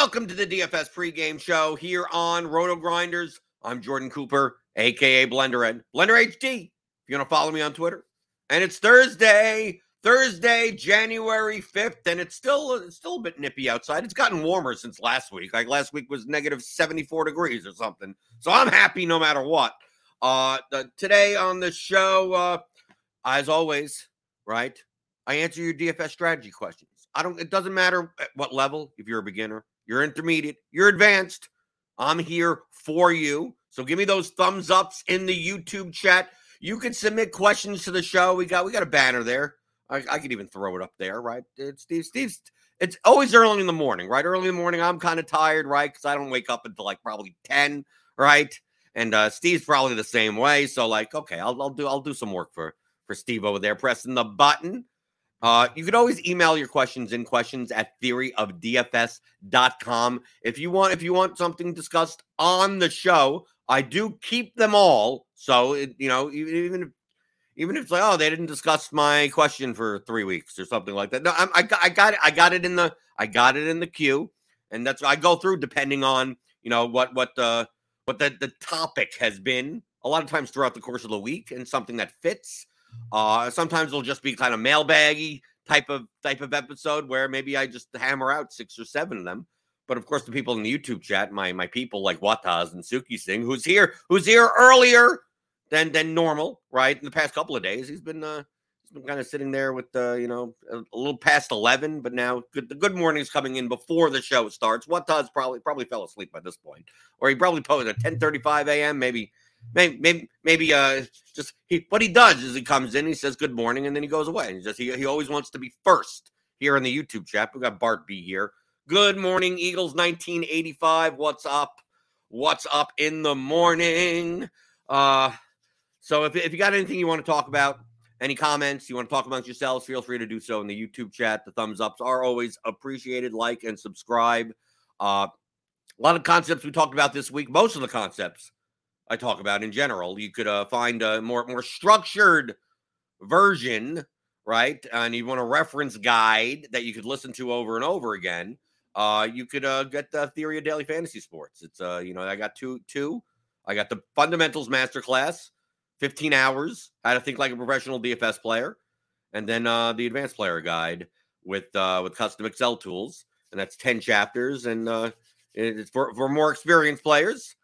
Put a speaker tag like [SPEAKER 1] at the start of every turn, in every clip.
[SPEAKER 1] Welcome to the DFS pregame show here on RotoGrinders. I'm Jordan Cooper, aka Blender Ed, Blender HD. If you want to follow me on Twitter, and it's Thursday, Thursday, January 5th, and it's still it's still a bit nippy outside. It's gotten warmer since last week. Like last week was negative 74 degrees or something. So I'm happy no matter what. Uh the, today on the show, uh, as always, right? I answer your DFS strategy questions. I don't, it doesn't matter at what level, if you're a beginner, you're intermediate, you're advanced. I'm here for you. So give me those thumbs ups in the YouTube chat. You can submit questions to the show. We got we got a banner there. I, I could even throw it up there, right? It's Steve. Steve's. It's always early in the morning, right? Early in the morning, I'm kind of tired, right? Because I don't wake up until like probably ten, right? And uh, Steve's probably the same way. So like, okay, I'll, I'll do I'll do some work for for Steve over there, pressing the button. Uh, you can always email your questions in questions at theoryofdfs.com. If you want, if you want something discussed on the show, I do keep them all. So it, you know, even if even if it's like, oh, they didn't discuss my question for three weeks or something like that. No, I'm, I got, I got it, I got it in the, I got it in the queue, and that's I go through depending on you know what what the what the the topic has been. A lot of times throughout the course of the week, and something that fits. Uh, sometimes it'll just be kind of mailbaggy type of type of episode where maybe I just hammer out six or seven of them. But of course, the people in the YouTube chat, my my people like Wataz and Suki Singh, who's here, who's here earlier than than normal, right? In the past couple of days, he's been uh he's been kind of sitting there with uh, you know, a, a little past eleven, but now good the good morning's coming in before the show starts. Wataz probably probably fell asleep by this point, or he probably posted at ten thirty five a.m. maybe maybe maybe maybe uh just he what he does is he comes in, he says good morning, and then he goes away. He just he, he always wants to be first here in the YouTube chat. We got Bart B here. Good morning, Eagles 1985. What's up? What's up in the morning? Uh, so if, if you got anything you want to talk about, any comments you want to talk amongst yourselves, feel free to do so in the YouTube chat. The thumbs ups are always appreciated. Like and subscribe. Uh, a lot of concepts we talked about this week. Most of the concepts I talk about in general, you could uh, find a more more structured version, right? And you want a reference guide that you could listen to over and over again. Uh, you could uh, get the theory of daily fantasy sports. It's uh, you know, I got two two. I got the fundamentals masterclass 15 hours, how to think like a professional DFS player, and then uh, the advanced player guide with uh, with custom Excel tools, and that's 10 chapters, and uh, it's for, for more experienced players.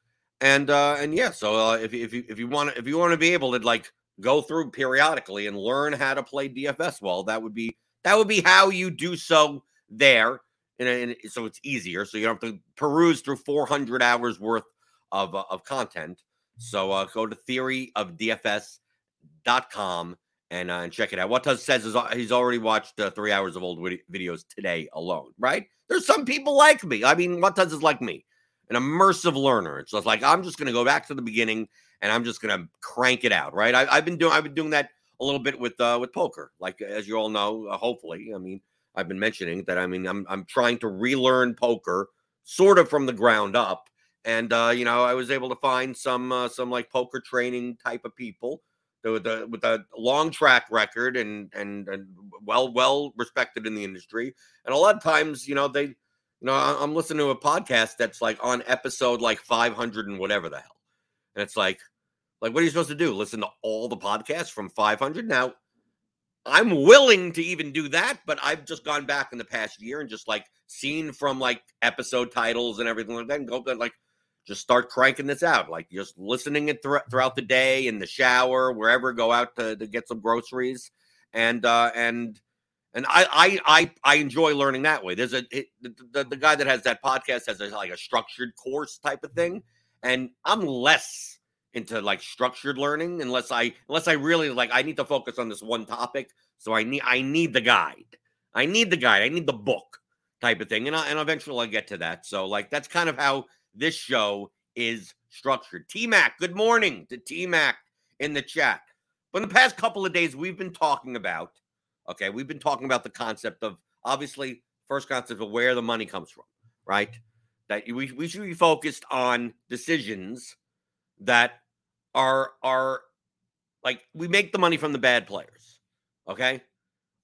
[SPEAKER 1] And uh, and yeah, so uh, if if you if you want if you want to be able to like go through periodically and learn how to play DFS well, that would be that would be how you do so there. And, and so it's easier. So you don't have to peruse through 400 hours worth of, uh, of content. So uh, go to theoryofdfs.com and, uh, and check it out. Wataz says is uh, he's already watched uh, three hours of old videos today alone, right? There's some people like me. I mean, Wataz is like me, an immersive learner. It's just like I'm just going to go back to the beginning and I'm just going to crank it out, right? I, have been doing I've been doing that a little bit with uh, with poker, like as you all know. Uh, hopefully, I mean, I've been mentioning that. I mean, I'm I'm trying to relearn poker sort of from the ground up and uh, you know I was able to find some uh, some like poker training type of people with a with a long track record and and and well well respected in the industry. And a lot of times, you know, they, know, I'm listening to a podcast that's like on episode like 500 and whatever the hell, and it's like, like what are you supposed to do? Listen to all the podcasts from 500 now. I'm willing to even do that, but I've just gone back in the past year and just like seen from like episode titles and everything like that and go like just start cranking this out like just listening it th- throughout the day in the shower wherever go out to, to get some groceries and uh and and I, I I I enjoy learning that way. There's a it, the, the guy that has that podcast has a, like a structured course type of thing, and I'm less into like structured learning unless I unless I really like I need to focus on this one topic. So I need I need the guide. I need the guide. I need the book type of thing, and I, and eventually I'll get to that. So like that's kind of how this show is structured. T Mac, good morning to T Mac in the chat. But in the past couple of days, we've been talking about, okay, we've been talking about the concept of obviously, first concept of where the money comes from, right? That we, we should be focused on decisions that are are like we make the money from the bad players, okay?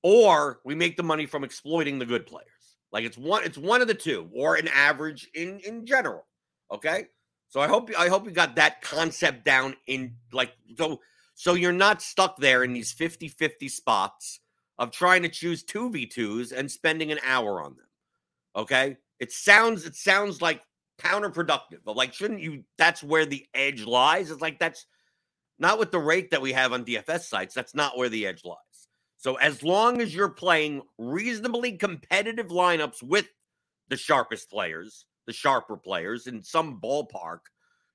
[SPEAKER 1] Or we make the money from exploiting the good players. Like it's one, it's one of the two, or an average in in general. Okay. So I hope I hope you got that concept down in like so so you're not stuck there in these 50-50 spots of trying to choose 2v2s and spending an hour on them. Okay? It sounds it sounds like counterproductive. But like shouldn't you that's where the edge lies? It's like that's not with the rate that we have on DFS sites. That's not where the edge lies. So as long as you're playing reasonably competitive lineups with the sharpest players, the sharper players in some ballpark,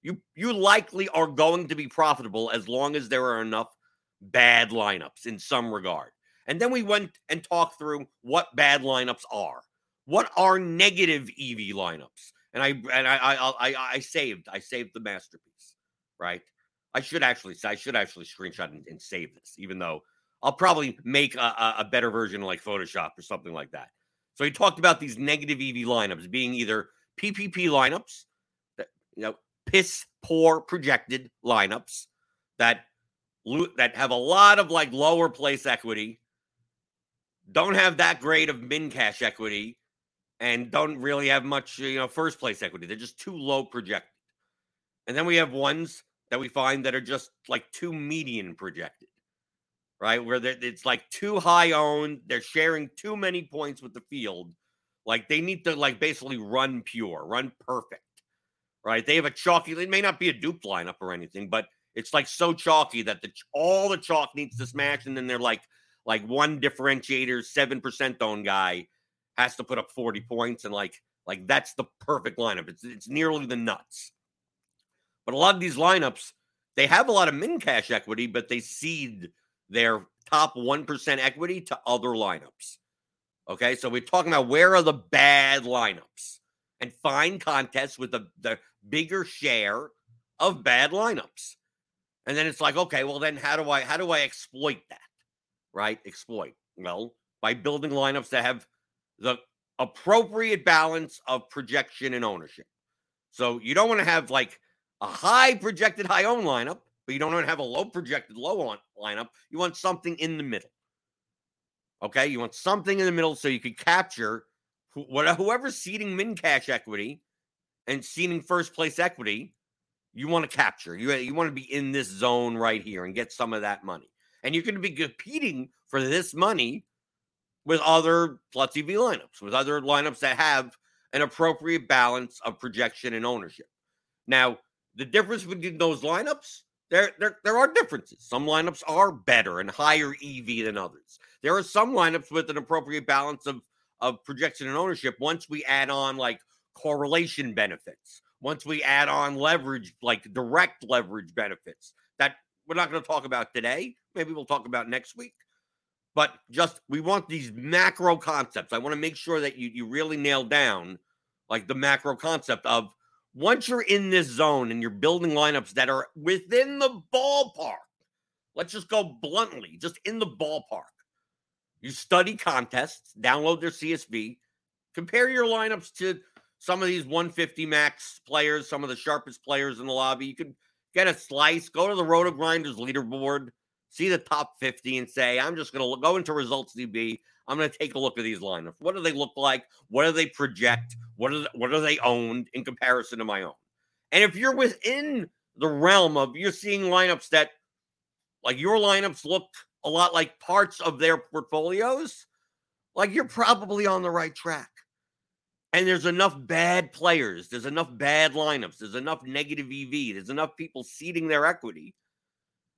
[SPEAKER 1] you you likely are going to be profitable as long as there are enough bad lineups in some regard. And then we went and talked through what bad lineups are. What are negative EV lineups? And I and I I I, I saved I saved the masterpiece, right? I should actually I should actually screenshot and, and save this, even though I'll probably make a, a better version like Photoshop or something like that. So he talked about these negative EV lineups being either PPP lineups that you know piss poor projected lineups that that have a lot of like lower place equity, don't have that great of min cash equity, and don't really have much you know first place equity. They're just too low projected. And then we have ones that we find that are just like too median projected, right? Where it's like too high owned, they're sharing too many points with the field like they need to like basically run pure, run perfect. Right? They have a chalky. It may not be a duped lineup or anything, but it's like so chalky that the all the chalk needs to smash, and then they're like like one differentiator, seven percent own guy has to put up forty mm-hmm. points, and like like that's the perfect lineup. It's it's nearly the nuts. But a lot of these lineups, they have a lot of min cash equity, but they cede their top 1% equity to other lineups. Okay, so we're talking about where are the bad lineups and find contests with the, the bigger share of bad lineups. And then it's like, okay, well then how do I how do I exploit that? Right? Exploit. Well, by building lineups that have the appropriate balance of projection and ownership. So you don't want to have like a high projected high own lineup, but you don't want to have a low projected low on lineup. You want something in the middle. Okay, you want something in the middle so you could capture whoever's ceding min cash equity and ceding first place equity. You want to capture. You you want to be in this zone right here and get some of that money. And you're going to be competing for this money with other plus EV lineups, with other lineups that have an appropriate balance of projection and ownership. Now, the difference between those lineups, there, there, there are differences. Some lineups are better and higher EV than others. There are some lineups with an appropriate balance of, of projection and ownership once we add on like correlation benefits, once we add on leverage, like direct leverage benefits that we're not going to talk about today. Maybe we'll talk about next week. But just we want these macro concepts. I want to make sure that you, you really nail down like the macro concept of once you're in this zone and you're building lineups that are within the ballpark, let's just go bluntly, just in the ballpark. You study contests, download their CSV, compare your lineups to some of these 150 max players, some of the sharpest players in the lobby. You could get a slice, go to the RotoGrinders leaderboard, see the top 50 and say, I'm just going to go into results DB. I'm going to take a look at these lineups. What do they look like? What do they project? What are what are they owned in comparison to my own? And if you're within the realm of you're seeing lineups that like your lineups look a lot like parts of their portfolios, like you're probably on the right track. And there's enough bad players, there's enough bad lineups, there's enough negative EV, there's enough people ceding their equity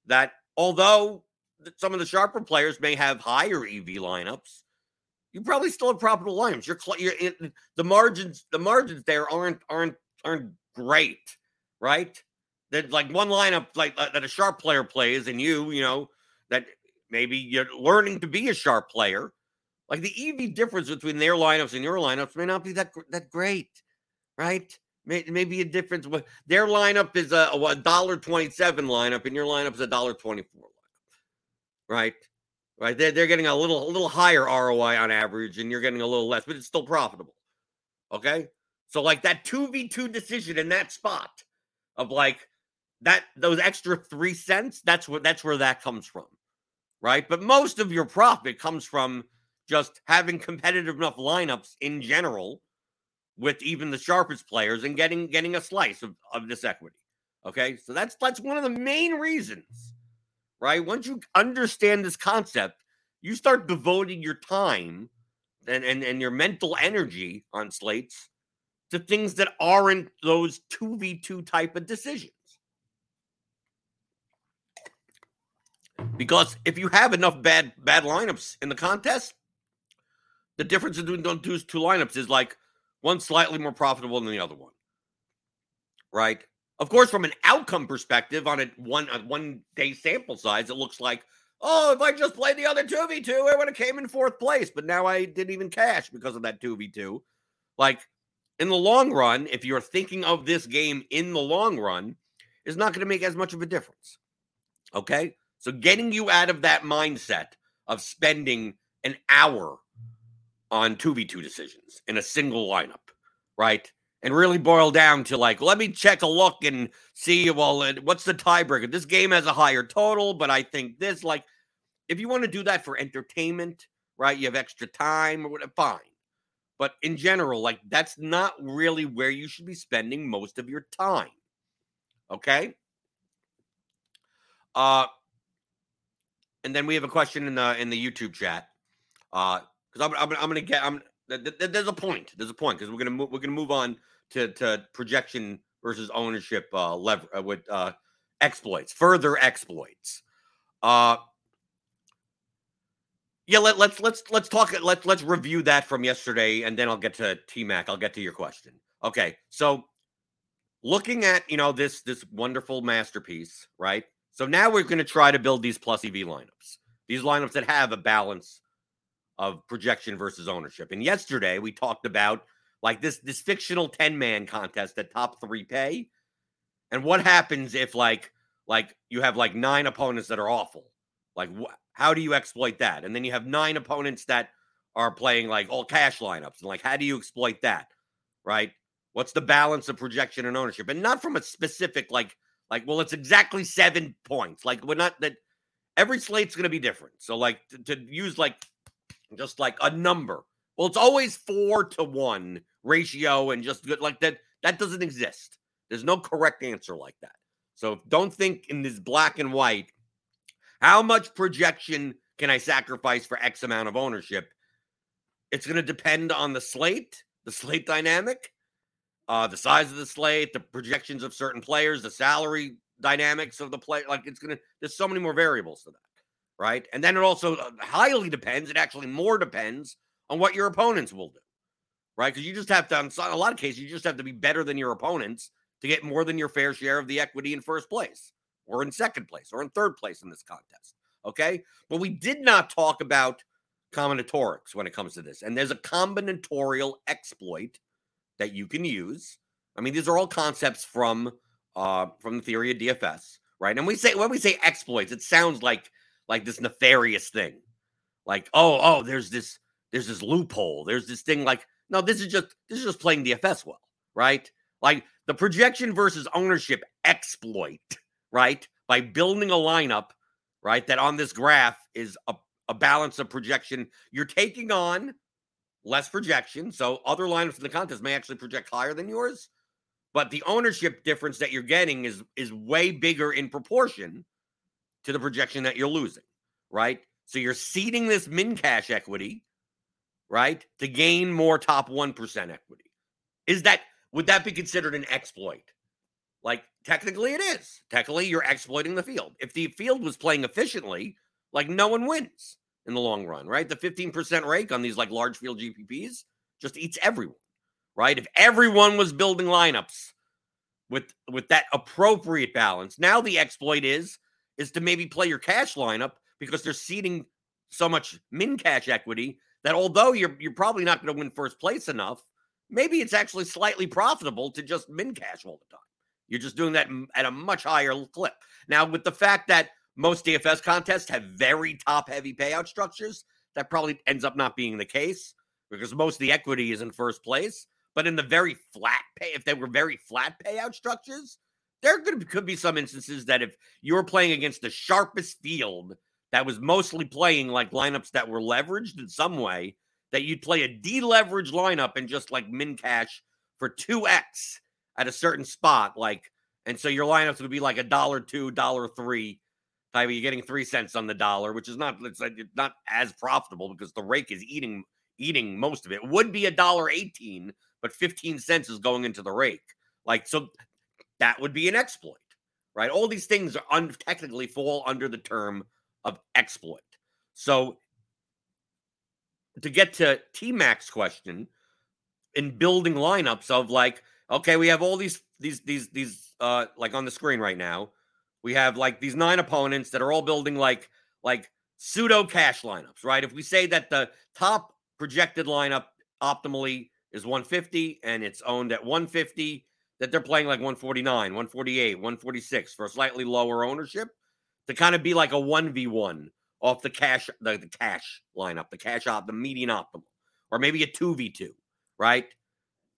[SPEAKER 1] that although some of the sharper players may have higher EV lineups, you probably still have profitable lineups. You're, you're in, the margins, the margins there aren't aren't aren't great, right? That like one lineup like uh, that a sharp player plays, and you, you know, that maybe you're learning to be a sharp player. Like the EV difference between their lineups and your lineups may not be that that great, right? maybe a difference. Their lineup is a, a dollar twenty seven lineup, and your lineup is a dollar twenty four lineup, right? Right? They're, they're getting a little a little higher ROI on average, and you're getting a little less, but it's still profitable. Okay, so like that two v two decision in that spot of like that those extra three cents. That's what that's where that comes from, right? But most of your profit comes from just having competitive enough lineups in general with even the sharpest players and getting getting a slice of, of this equity. Okay. So that's that's one of the main reasons, right? Once you understand this concept, you start devoting your time and, and, and your mental energy on slates to things that aren't those 2v2 type of decisions. Because if you have enough bad bad lineups in the contest, the difference between those two lineups is like one slightly more profitable than the other one. Right? Of course, from an outcome perspective, on a one a one day sample size, it looks like, oh, if I just played the other 2v2, I would have came in fourth place. But now I didn't even cash because of that 2v2. Like in the long run, if you're thinking of this game in the long run, is not going to make as much of a difference. Okay? So getting you out of that mindset of spending an hour on 2v2 decisions in a single lineup, right? And really boil down to like, let me check a look and see, well, what's the tiebreaker? This game has a higher total, but I think this, like, if you want to do that for entertainment, right? You have extra time or whatever, fine. But in general, like, that's not really where you should be spending most of your time. Okay. Uh, and then we have a question in the in the YouTube chat. Uh, because I'm, I'm, I'm to get I'm there's a point. There's a point because we're gonna move, we're gonna move on to to projection versus ownership uh, lever uh, with uh, exploits, further exploits. Uh, yeah, let, let's let's let's talk. Let's let's review that from yesterday, and then I'll get to T Mac. I'll get to your question. Okay, so looking at you know this this wonderful masterpiece, right? So now we're going to try to build these plus EV lineups, these lineups that have a balance of projection versus ownership. And yesterday we talked about like this this fictional 10 man contest at top three pay. And what happens if like like you have like nine opponents that are awful? Like wh- how do you exploit that? And then you have nine opponents that are playing like all cash lineups. And like how do you exploit that? Right? What's the balance of projection and ownership? And not from a specific like like well it's exactly 7 points. Like we're not that every slate's going to be different. So like to, to use like just like a number. Well, it's always 4 to 1 ratio and just like that that doesn't exist. There's no correct answer like that. So don't think in this black and white how much projection can I sacrifice for X amount of ownership? It's going to depend on the slate, the slate dynamic, uh, the size of the slate, the projections of certain players, the salary dynamics of the play. Like it's going to, there's so many more variables to that, right? And then it also uh, highly depends. It actually more depends on what your opponents will do, right? Because you just have to, in a lot of cases, you just have to be better than your opponents to get more than your fair share of the equity in first place or in second place or in third place in this contest. Okay. But we did not talk about combinatorics when it comes to this. And there's a combinatorial exploit that you can use. I mean, these are all concepts from uh from the theory of DFS, right? And we say when we say exploits, it sounds like like this nefarious thing. Like, oh, oh, there's this there's this loophole. There's this thing like no, this is just this is just playing DFS well, right? Like the projection versus ownership exploit, right? By building a lineup, right, that on this graph is a, a balance of projection. You're taking on less projection. So other lineups in the contest may actually project higher than yours, but the ownership difference that you're getting is is way bigger in proportion to the projection that you're losing, right? So you're ceding this min cash equity, right, to gain more top 1% equity. Is that would that be considered an exploit? Like technically it is. Technically you're exploiting the field. If the field was playing efficiently, like no one wins in the long run, right? The 15% rake on these like large field GPPs just eats everyone, right? If everyone was building lineups with with that appropriate balance, now the exploit is is to maybe play your cash lineup because they're ceding so much min cash equity that although you're you're probably not going to win first place enough, maybe it's actually slightly profitable to just min cash all the time. You're just doing that at a much higher clip. Now, with the fact that most DFS contests have very top heavy payout structures. That probably ends up not being the case because most of the equity is in first place. But in the very flat pay, if they were very flat payout structures, there could, could be some instances that if you were playing against the sharpest field that was mostly playing like lineups that were leveraged in some way, that you'd play a deleveraged lineup and just like min cash for 2x at a certain spot. Like, and so your lineups would be like a dollar two, dollar three type. You're getting three cents on the dollar, which is not it's, it's not as profitable because the rake is eating eating most of it. it would be a dollar eighteen, but fifteen cents is going into the rake. Like so, that would be an exploit, right? All these things are un- technically fall under the term of exploit. So to get to T Mac's question in building lineups of like, okay, we have all these these these these uh like on the screen right now we have like these nine opponents that are all building like like pseudo cash lineups, right? If we say that the top projected lineup optimally is 150 and it's owned at 150, that they're playing like 149, 148, 146 for a slightly lower ownership to kind of be like a 1v1 off the cash the, the cash lineup, the cash op, the median optimal, or maybe a 2v2, right?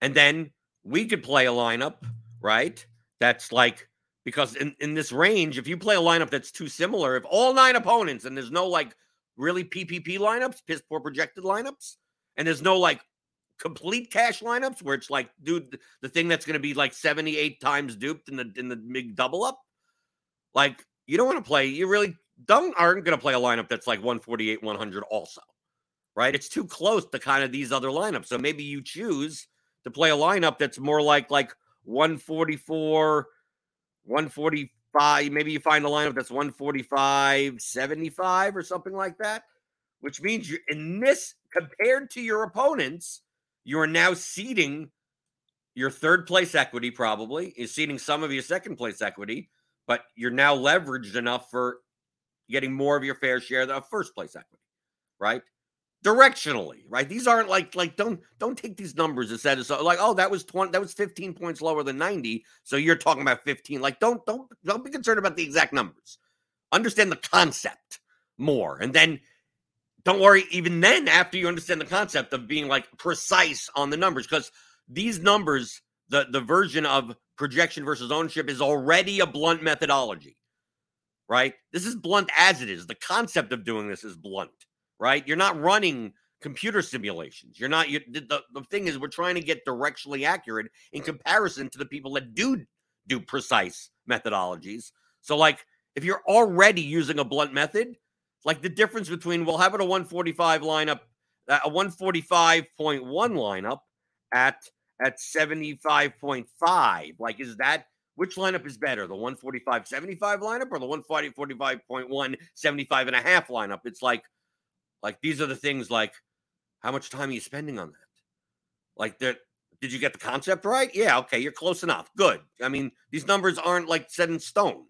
[SPEAKER 1] And then we could play a lineup, right? That's like because in, in this range, if you play a lineup that's too similar, if all nine opponents and there's no like really PPP lineups, piss poor projected lineups, and there's no like complete cash lineups where it's like, dude, the thing that's going to be like 78 times duped in the in the big double up, like you don't want to play. You really don't aren't going to play a lineup that's like 148, 100 also, right? It's too close to kind of these other lineups. So maybe you choose to play a lineup that's more like like 144 145. Maybe you find a lineup that's 145, 75 or something like that, which means you're in this compared to your opponents, you are now ceding your third place equity, probably is ceding some of your second place equity, but you're now leveraged enough for getting more of your fair share of first place equity, right? directionally, right? These aren't like like don't don't take these numbers and set so like oh that was 20 that was 15 points lower than 90 so you're talking about 15 like don't don't don't be concerned about the exact numbers. Understand the concept more and then don't worry even then after you understand the concept of being like precise on the numbers because these numbers the the version of projection versus ownership is already a blunt methodology. Right? This is blunt as it is. The concept of doing this is blunt right? You're not running computer simulations. You're not. You, the, the thing is, we're trying to get directionally accurate in comparison to the people that do do precise methodologies. So, like, if you're already using a blunt method, like the difference between well, having a 145 lineup, uh, a 145.1 lineup at at 75.5, like, is that which lineup is better, the 145 75 lineup or the 140 45.1 75 and a half lineup? It's like like these are the things like how much time are you spending on that? Like that did you get the concept right? Yeah, okay, you're close enough. Good. I mean, these numbers aren't like set in stone.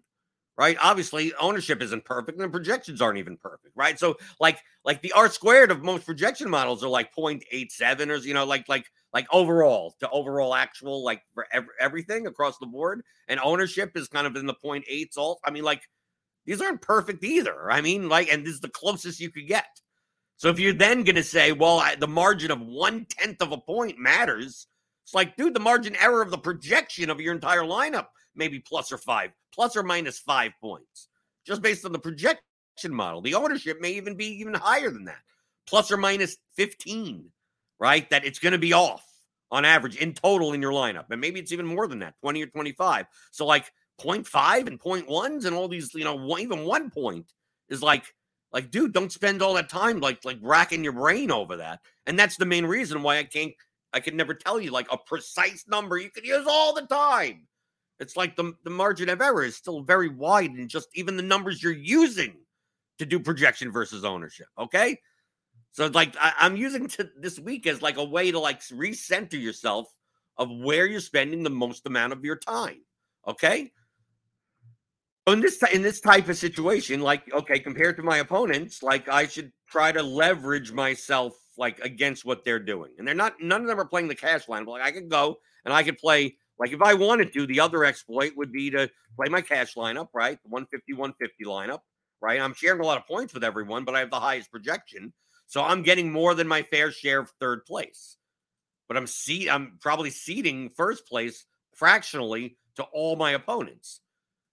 [SPEAKER 1] Right? Obviously, ownership isn't perfect and the projections aren't even perfect, right? So like like the R squared of most projection models are like 0.87 or you know, like like like overall to overall actual like for ev- everything across the board and ownership is kind of in the 0.8s all i mean like these aren't perfect either i mean like and this is the closest you could get so if you're then going to say, well, I, the margin of one tenth of a point matters, it's like, dude, the margin error of the projection of your entire lineup maybe plus or five, plus or minus five points, just based on the projection model. The ownership may even be even higher than that, plus or minus 15, right? That it's going to be off on average in total in your lineup. And maybe it's even more than that, 20 or 25. So like 0.5 and 0.1s and all these, you know, even one point is like like, dude, don't spend all that time like like racking your brain over that. And that's the main reason why I can't I can never tell you like a precise number you can use all the time. It's like the, the margin of error is still very wide and just even the numbers you're using to do projection versus ownership. Okay. So like I, am using this week as like a way to like recenter yourself of where you're spending the most amount of your time. Okay in this in this type of situation, like okay, compared to my opponents, like I should try to leverage myself like against what they're doing, and they're not. None of them are playing the cash line. But like I could go and I could play. Like if I wanted to, the other exploit would be to play my cash lineup, right? 150, 150 lineup, right? I'm sharing a lot of points with everyone, but I have the highest projection. So I'm getting more than my fair share of third place. But I'm seat I'm probably ceding first place fractionally to all my opponents.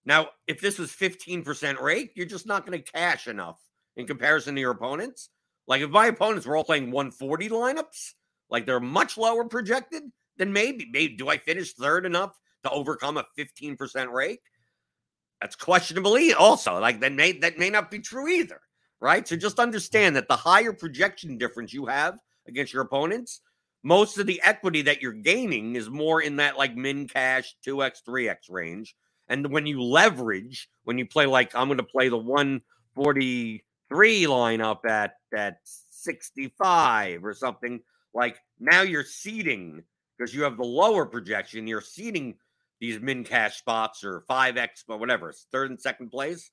[SPEAKER 1] Now, if this was 15% rate, you're just not going to cash enough in comparison to your opponents. Like if my opponents were all playing 140 lineups, like they're much lower projected, then maybe, maybe do I finish third enough to overcome a 15% rake? That's questionable also. Like that may that may not be true either. Right. So just understand that the higher projection difference you have against your opponents, most of the equity that you're gaining is more in that like min cash 2x, 3x range and when you leverage, when you play like I'm going to play the 143 lineup at at 65 or something, like now you're ceding because you have the lower projection, you're ceding these min cash spots or 5x but whatever, it's third and second place,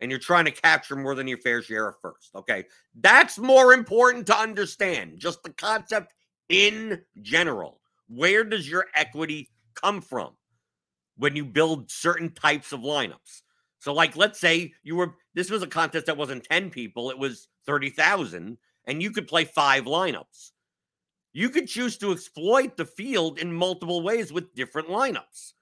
[SPEAKER 1] and you're trying to capture more than your fair share of first. Okay. That's more important to understand. Just the concept in general. Where does your equity come from? when you build certain types of lineups. So, like, let's say you were this was a contest that wasn't 10 people, it was 30,000, and you could play five lineups. You could choose to exploit the field in multiple ways with different lineups.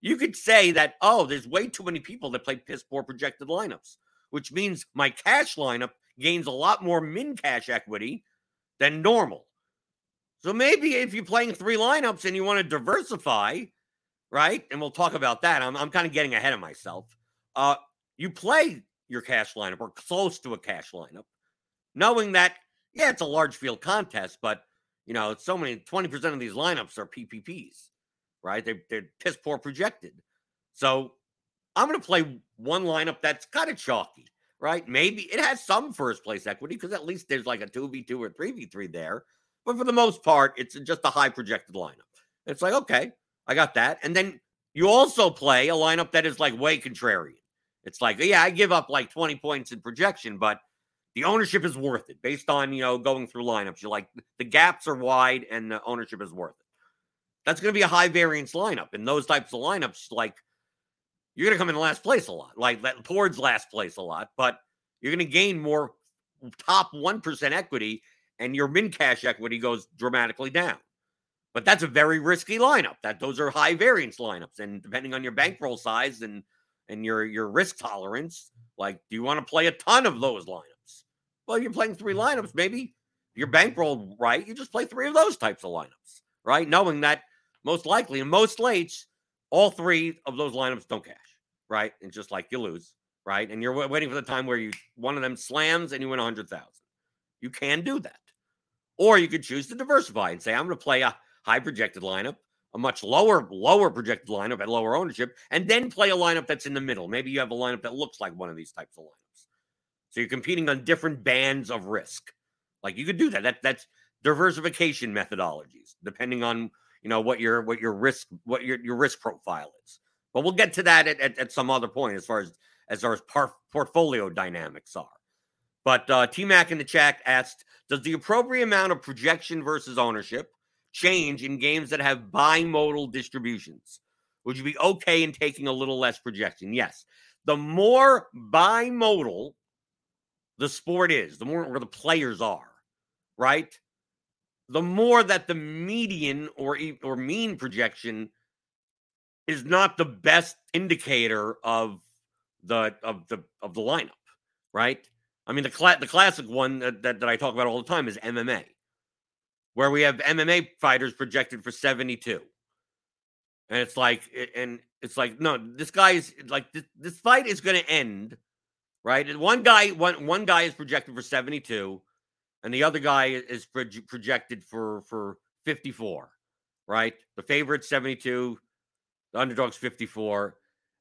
[SPEAKER 1] You could say that, oh, there's way too many people that play piss poor projected lineups, which means my cash lineup gains a lot more min cash equity than normal. So maybe if you're playing three lineups and you want to diversify, right? And we'll talk about that. I'm, I'm kind of getting ahead of myself. Uh, you play your cash lineup or close to a cash lineup, knowing that, yeah, it's a large field contest, but, you know, so many, 20% of these lineups are PPPs, right? They, they're piss poor projected. So I'm going to play one lineup that's kind of chalky, right? Maybe it has some first place equity because at least there's like a 2v2 or 3v3 there. But for the most part, it's just a high projected lineup. It's like, okay, I got that. And then you also play a lineup that is like way contrarian. It's like, yeah, I give up like 20 points in projection, but the ownership is worth it based on you know going through lineups. You're like the gaps are wide and the ownership is worth it. That's going to be a high variance lineup. In those types of lineups, like you're going to come in last place a lot, like towards last place a lot, but you're going to gain more top 1% equity and your min cash equity goes dramatically down. But that's a very risky lineup. That those are high variance lineups and depending on your mm-hmm. bankroll size and and your your risk tolerance, like do you want to play a ton of those lineups? Well, you're playing three lineups, maybe your bankroll right, you just play three of those types of lineups, right? Knowing that most likely in most slates, all three of those lineups don't cash, right? And just like you lose, right? And you're waiting for the time where you one of them slams and you win a hundred thousand. You can do that, or you could choose to diversify and say, I'm going to play a high projected lineup, a much lower lower projected lineup at lower ownership, and then play a lineup that's in the middle. Maybe you have a lineup that looks like one of these types of lineups. So you're competing on different bands of risk. Like you could do that. That that's diversification methodologies, depending on you know what your what your risk what your, your risk profile is. But we'll get to that at, at, at some other point as far as as far as par- portfolio dynamics are. But uh, T Mac in the chat asked, does the appropriate amount of projection versus ownership change in games that have bimodal distributions? Would you be okay in taking a little less projection? Yes. The more bimodal the sport is, the more where the players are, right? the more that the median or or mean projection is not the best indicator of the of the of the lineup, right? I mean the cla- the classic one that, that, that I talk about all the time is MMA, where we have MMA fighters projected for 72. And it's like and it's like no, this guy is like this, this fight is going to end, right? One guy one one guy is projected for 72 and the other guy is projected for for 54, right? The favorite 72, the underdog's 54,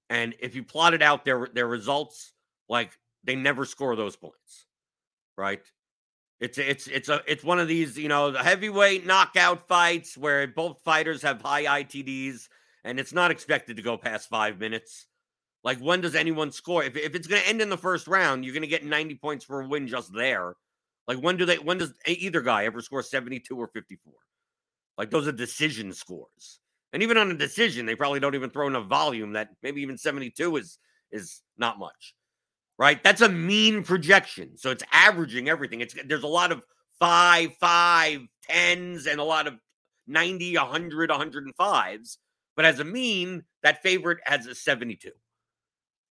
[SPEAKER 1] and if you plotted out their their results, like they never score those points, right? It's it's it's a it's one of these you know the heavyweight knockout fights where both fighters have high ITDs and it's not expected to go past five minutes. Like when does anyone score? If if it's going to end in the first round, you're going to get 90 points for a win just there like when do they when does either guy ever score 72 or 54? Like those are decision scores. And even on a decision, they probably don't even throw enough volume that maybe even 72 is is not much. Right? That's a mean projection. So it's averaging everything. It's there's a lot of five, five, tens, and a lot of 90, 100, 105s. But as a mean, that favorite has a 72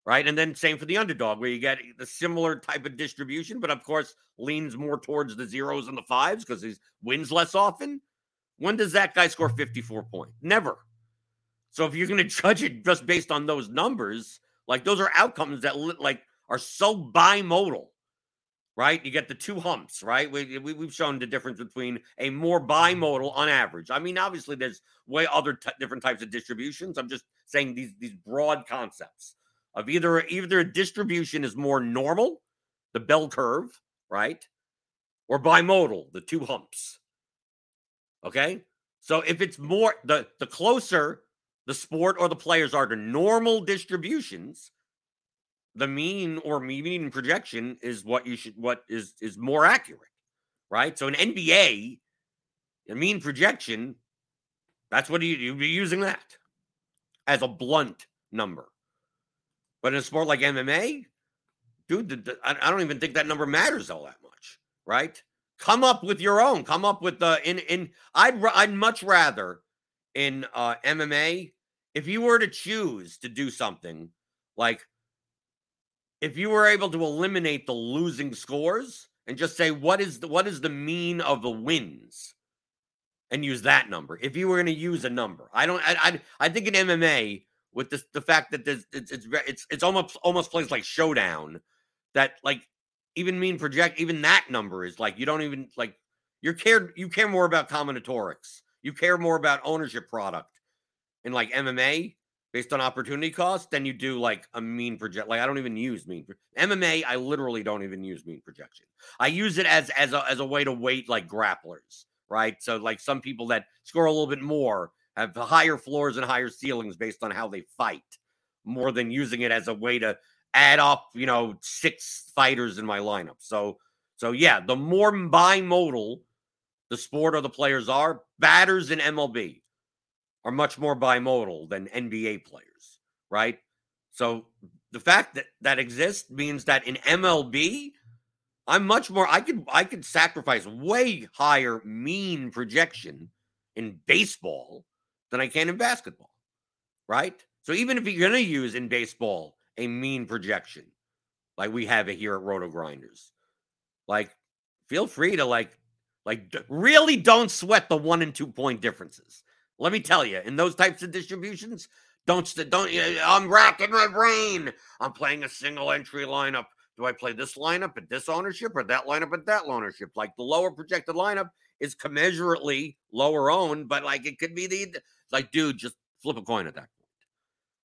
[SPEAKER 1] right? And then same for the underdog, where you get the similar type of distribution, but of course leans more towards the zeros and the fives because he wins less often. When does that guy score 54 points? Never. So if you're going to judge it just based on those numbers, like those are outcomes that like are so bimodal, right? You get the two humps, right? We, we have shown the difference between a more bimodal on average. I mean, obviously there's way other t- different types of distributions. I'm just saying these these broad concepts of either either distribution is more normal, the bell curve, right? Or bimodal, the two humps. Okay? So if it's more the the closer the sport or the players are to normal distributions, the mean or median projection is what you should what is is more accurate, right? So in NBA, a mean projection, that's what you you'd be using that as a blunt number. But in a sport like MMA, dude, I don't even think that number matters all that much, right? Come up with your own. Come up with the in in. I'd I'd much rather in uh, MMA if you were to choose to do something like if you were able to eliminate the losing scores and just say what is the what is the mean of the wins and use that number if you were going to use a number i don't i i, I think in mma with this, the fact that there's it's it's it's, it's almost almost plays like showdown that like even mean project even that number is like you don't even like you care you care more about combinatorics. You care more about ownership product in like MMA based on opportunity cost than you do like a mean project like I don't even use mean MMA I literally don't even use mean projection. I use it as as a as a way to weight like grapplers right? So like some people that score a little bit more have higher floors and higher ceilings based on how they fight more than using it as a way to add up, you know, six fighters in my lineup. So So yeah, the more bimodal the sport or the players are, batters in MLB are much more bimodal than NBA players, right? So the fact that that exists means that in MLB, I'm much more I could I could sacrifice way higher mean projection in baseball than I can in basketball. Right? So even if you're going to use in baseball a mean projection like we have it here at RotoGrinders, like feel free to like like really don't sweat the 1 and 2 point differences. Let me tell you, in those types of distributions, don't don't I'm racking my brain. I'm playing a single entry lineup do I play this lineup at this ownership or that lineup at that ownership? Like the lower projected lineup is commensurately lower owned, but like it could be the like, dude, just flip a coin at that point,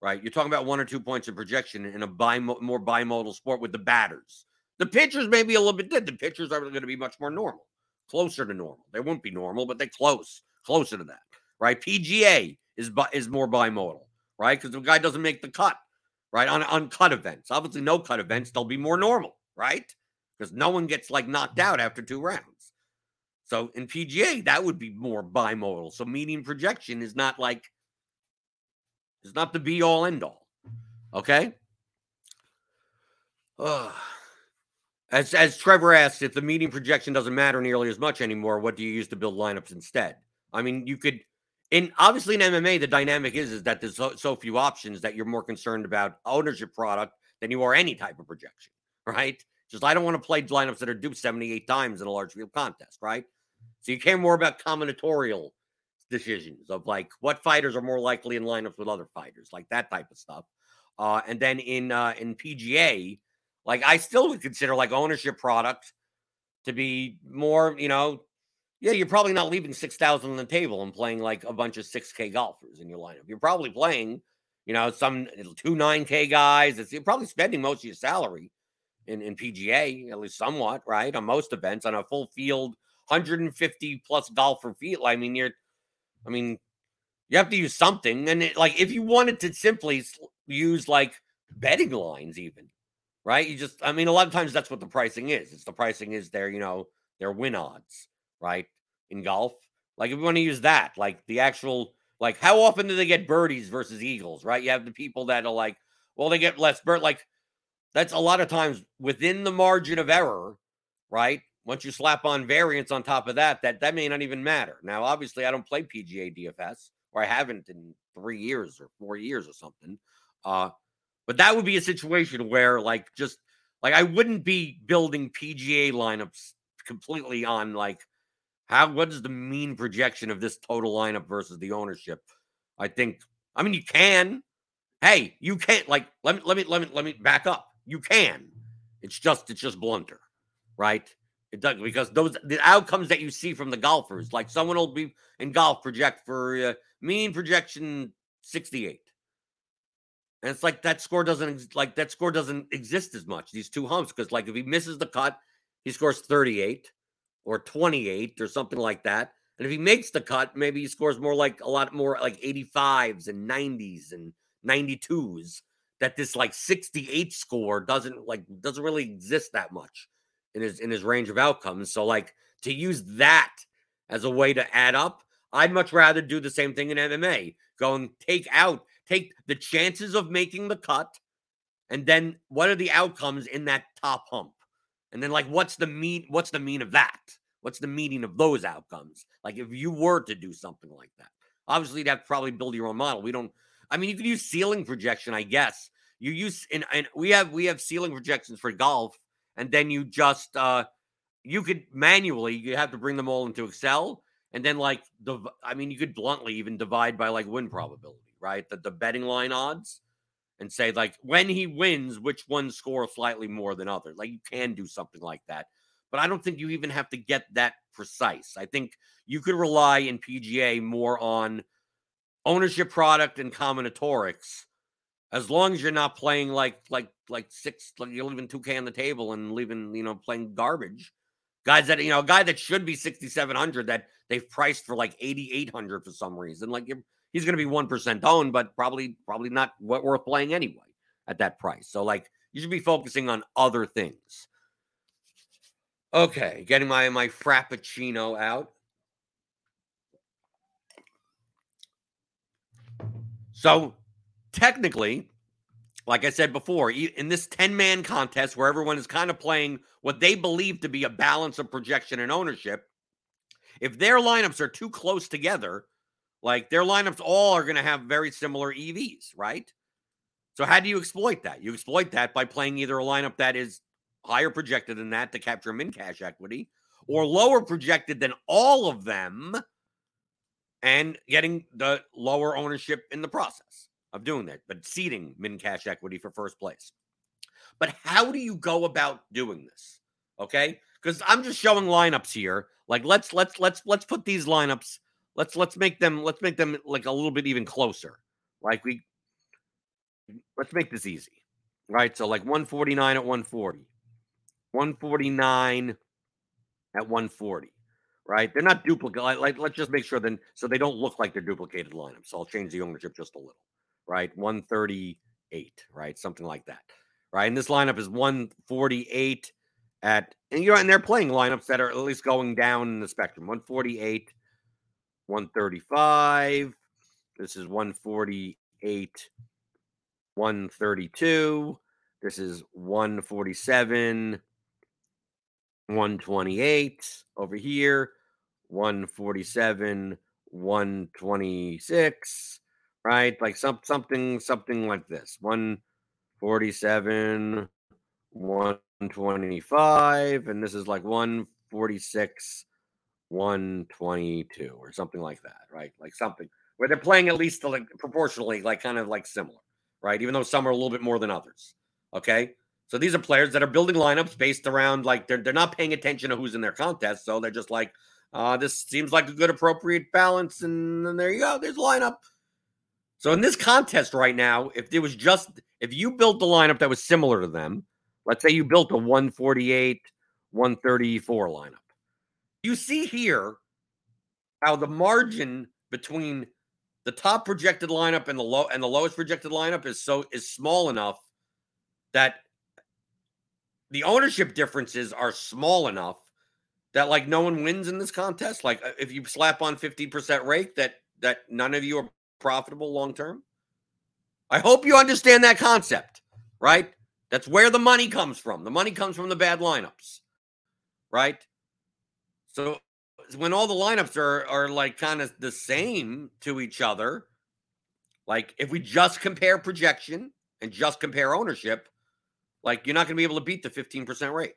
[SPEAKER 1] right? You're talking about one or two points of projection in a bimo- more bimodal sport with the batters. The pitchers may be a little bit dead. The pitchers are going to be much more normal, closer to normal. They won't be normal, but they're close, closer to that, right? PGA is is more bimodal, right? Because the guy doesn't make the cut right? On on cut events. Obviously, no cut events, they'll be more normal, right? Because no one gets like knocked mm-hmm. out after two rounds. So in PGA, that would be more bimodal. So median projection is not like is not the be all end all. Okay. As as Trevor asked, if the median projection doesn't matter nearly as much anymore, what do you use to build lineups instead? I mean, you could in obviously in MMA, the dynamic is is that there's so, so, few options that you're more concerned about ownership product than you are any type of projection, right? Just I don't want to play lineups that are duped 78 times in a large field contest, right? So you care more about combinatorial decisions of like what fighters are more likely in lineups with other fighters, like that type of stuff. Uh, and then in uh, in PGA, like I still would consider like ownership product to be more, you know, yeah, you're probably not leaving 6,000 on the table and playing like a bunch of 6K golfers in your lineup. You're probably playing, you know, some two 9K guys. It's, you're probably spending most of your salary in, in PGA, at least somewhat, right? On most events, on a full field, 150 plus golfer field. I mean, you're, I mean, you have to use something. And it, like, if you wanted to simply use like betting lines, even, right? You just, I mean, a lot of times that's what the pricing is. It's the pricing is their, you know, their win odds right? In golf. Like if you want to use that, like the actual, like how often do they get birdies versus eagles, right? You have the people that are like, well, they get less bird. Like that's a lot of times within the margin of error, right? Once you slap on variance on top of that, that that may not even matter. Now, obviously, I don't play PGA DFS, or I haven't in three years or four years or something. Uh, but that would be a situation where, like, just like I wouldn't be building PGA lineups completely on like how what is the mean projection of this total lineup versus the ownership? I think I mean you can. Hey, you can't like let me let me let me let me back up. You can. It's just it's just blunter, right? It does because those the outcomes that you see from the golfers, like someone will be in golf project for uh, mean projection 68. And it's like that score doesn't like that score doesn't exist as much. These two humps because like if he misses the cut, he scores 38 or 28 or something like that. And if he makes the cut, maybe he scores more like a lot more like 85s and 90s and 92s. That this like 68 score doesn't like doesn't really exist that much in his in his range of outcomes. So like to use that as a way to add up, I'd much rather do the same thing in MMA. Go and take out, take the chances of making the cut, and then what are the outcomes in that top hump? And then like what's the mean what's the mean of that? What's the meaning of those outcomes? Like if you were to do something like that. Obviously, you'd have to probably build your own model. We don't I mean you could use ceiling projection, I guess. You use and, and we have we have ceiling projections for golf, and then you just uh you could manually you have to bring them all into Excel and then like the I mean you could bluntly even divide by like win probability, right? The the betting line odds and say like when he wins, which one score slightly more than other. Like you can do something like that. But I don't think you even have to get that precise. I think you could rely in PGA more on ownership product and combinatorics as long as you're not playing like like like six like you're leaving 2k on the table and leaving you know playing garbage guys that you know a guy that should be 6700 that they've priced for like 8800 for some reason like he's going to be 1% owned, but probably probably not worth playing anyway at that price. So like you should be focusing on other things. Okay, getting my my frappuccino out. So technically, like I said before, in this 10 man contest where everyone is kind of playing what they believe to be a balance of projection and ownership, if their lineups are too close together, like their lineups all are going to have very similar EVs, right? So, how do you exploit that? You exploit that by playing either a lineup that is higher projected than that to capture min cash equity or lower projected than all of them and getting the lower ownership in the process of doing that, but ceding min cash equity for first place. But how do you go about doing this? Okay? Because I'm just showing lineups here. Like let's let's let's let's put these lineups, let's let's make them let's make them like a little bit even closer. Like we let's make this easy. Right? So like 149 at 140. 149 at 140 right? They're not duplicate. Like, let's just make sure then, so they don't look like they're duplicated lineups. So I'll change the ownership just a little, right? 138, right? Something like that, right? And this lineup is 148 at, and you know, and they're playing lineups that are at least going down in the spectrum 148, 135. This is 148, 132. This is 147, 128 over here. 147, 126, right? Like some something something like this. 147, 125, and this is like 146, 122, or something like that, right? Like something where they're playing at least like proportionally, like kind of like similar, right? Even though some are a little bit more than others. Okay. So these are players that are building lineups based around like they're they're not paying attention to who's in their contest. So they're just like, uh, this seems like a good, appropriate balance. And, and there you go. There's lineup. So in this contest right now, if it was just if you built the lineup that was similar to them, let's say you built a 148, 134 lineup, you see here how the margin between the top projected lineup and the low and the lowest projected lineup is so is small enough that the ownership differences are small enough that like no one wins in this contest? Like uh, if you slap on 50% rake that that none of you are profitable long term? I hope you understand that concept, right? That's where the money comes from. The money comes from the bad lineups. Right? So when all the lineups are are like kind of the same to each other, like if we just compare projection and just compare ownership, like you're not going to be able to beat the 15% rake.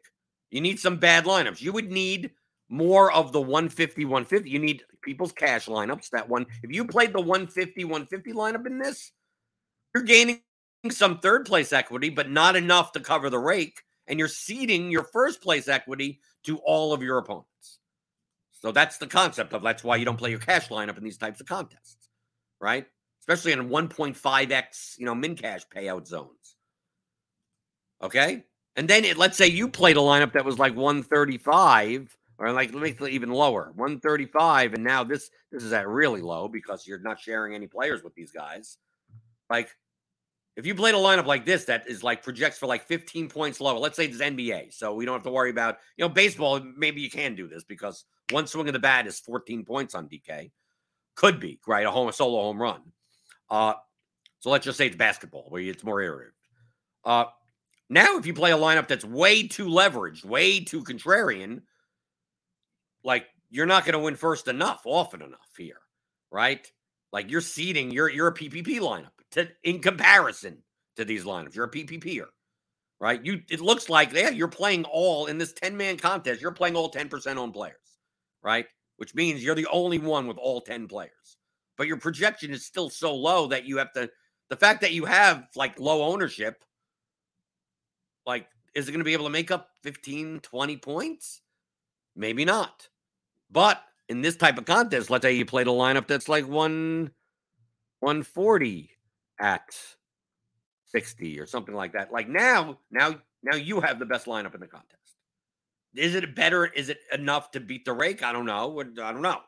[SPEAKER 1] You need some bad lineups. You would need more of the 150 150. You need people's cash lineups. That one, if you played the 150 150 lineup in this, you're gaining some third place equity, but not enough to cover the rake. And you're ceding your first place equity to all of your opponents. So that's the concept of that's why you don't play your cash lineup in these types of contests, right? Especially in 1.5x, you know, min cash payout zones. Okay. And then it, let's say you played a lineup that was like 135 or like make it even lower, 135, and now this this is at really low because you're not sharing any players with these guys. Like if you played a lineup like this that is like projects for like 15 points lower, let's say it's NBA, so we don't have to worry about you know baseball. Maybe you can do this because one swing of the bat is 14 points on DK. Could be right a home a solo home run. Uh, so let's just say it's basketball where it's more iterative. Uh, now, if you play a lineup that's way too leveraged, way too contrarian, like you're not going to win first enough, often enough here, right? Like you're ceding, you're you're a PPP lineup to, in comparison to these lineups. You're a PPPer, right? You it looks like yeah, you're playing all in this 10 man contest. You're playing all 10% on players, right? Which means you're the only one with all 10 players. But your projection is still so low that you have to. The fact that you have like low ownership like, is it going to be able to make up 15, 20 points? Maybe not. But in this type of contest, let's say you played a lineup that's like one 140 at 60 or something like that. Like now, now, now you have the best lineup in the contest. Is it better? Is it enough to beat the rake? I don't know. I don't know.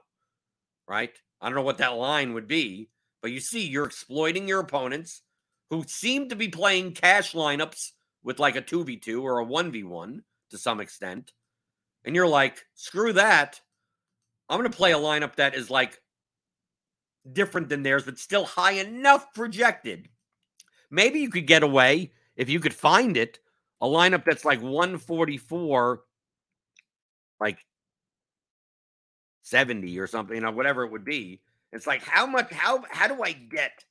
[SPEAKER 1] Right? I don't know what that line would be. But you see, you're exploiting your opponents who seem to be playing cash lineups with like a 2v2 or a 1v1 to some extent. and you're like, screw that. I'm going to play a lineup that is like different than theirs, but still high enough projected. Maybe you could get away if you could find it, a lineup that's like 144, like 70 or something, you know, whatever it would be. It's like how much how how do I get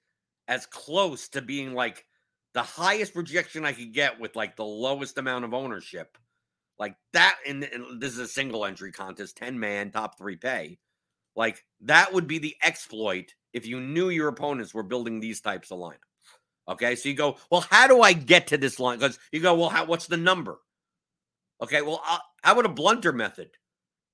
[SPEAKER 1] as close to being like the highest projection I could get with like the lowest amount of ownership? Like that, and, this is a single entry contest, 10 man, top three pay. Like that would be the exploit if you knew your opponents were building these types of lineups. Okay, so you go, well, how do I get to this line? Because you go, well, how, what's the number? Okay, well, uh, how about a blunter method?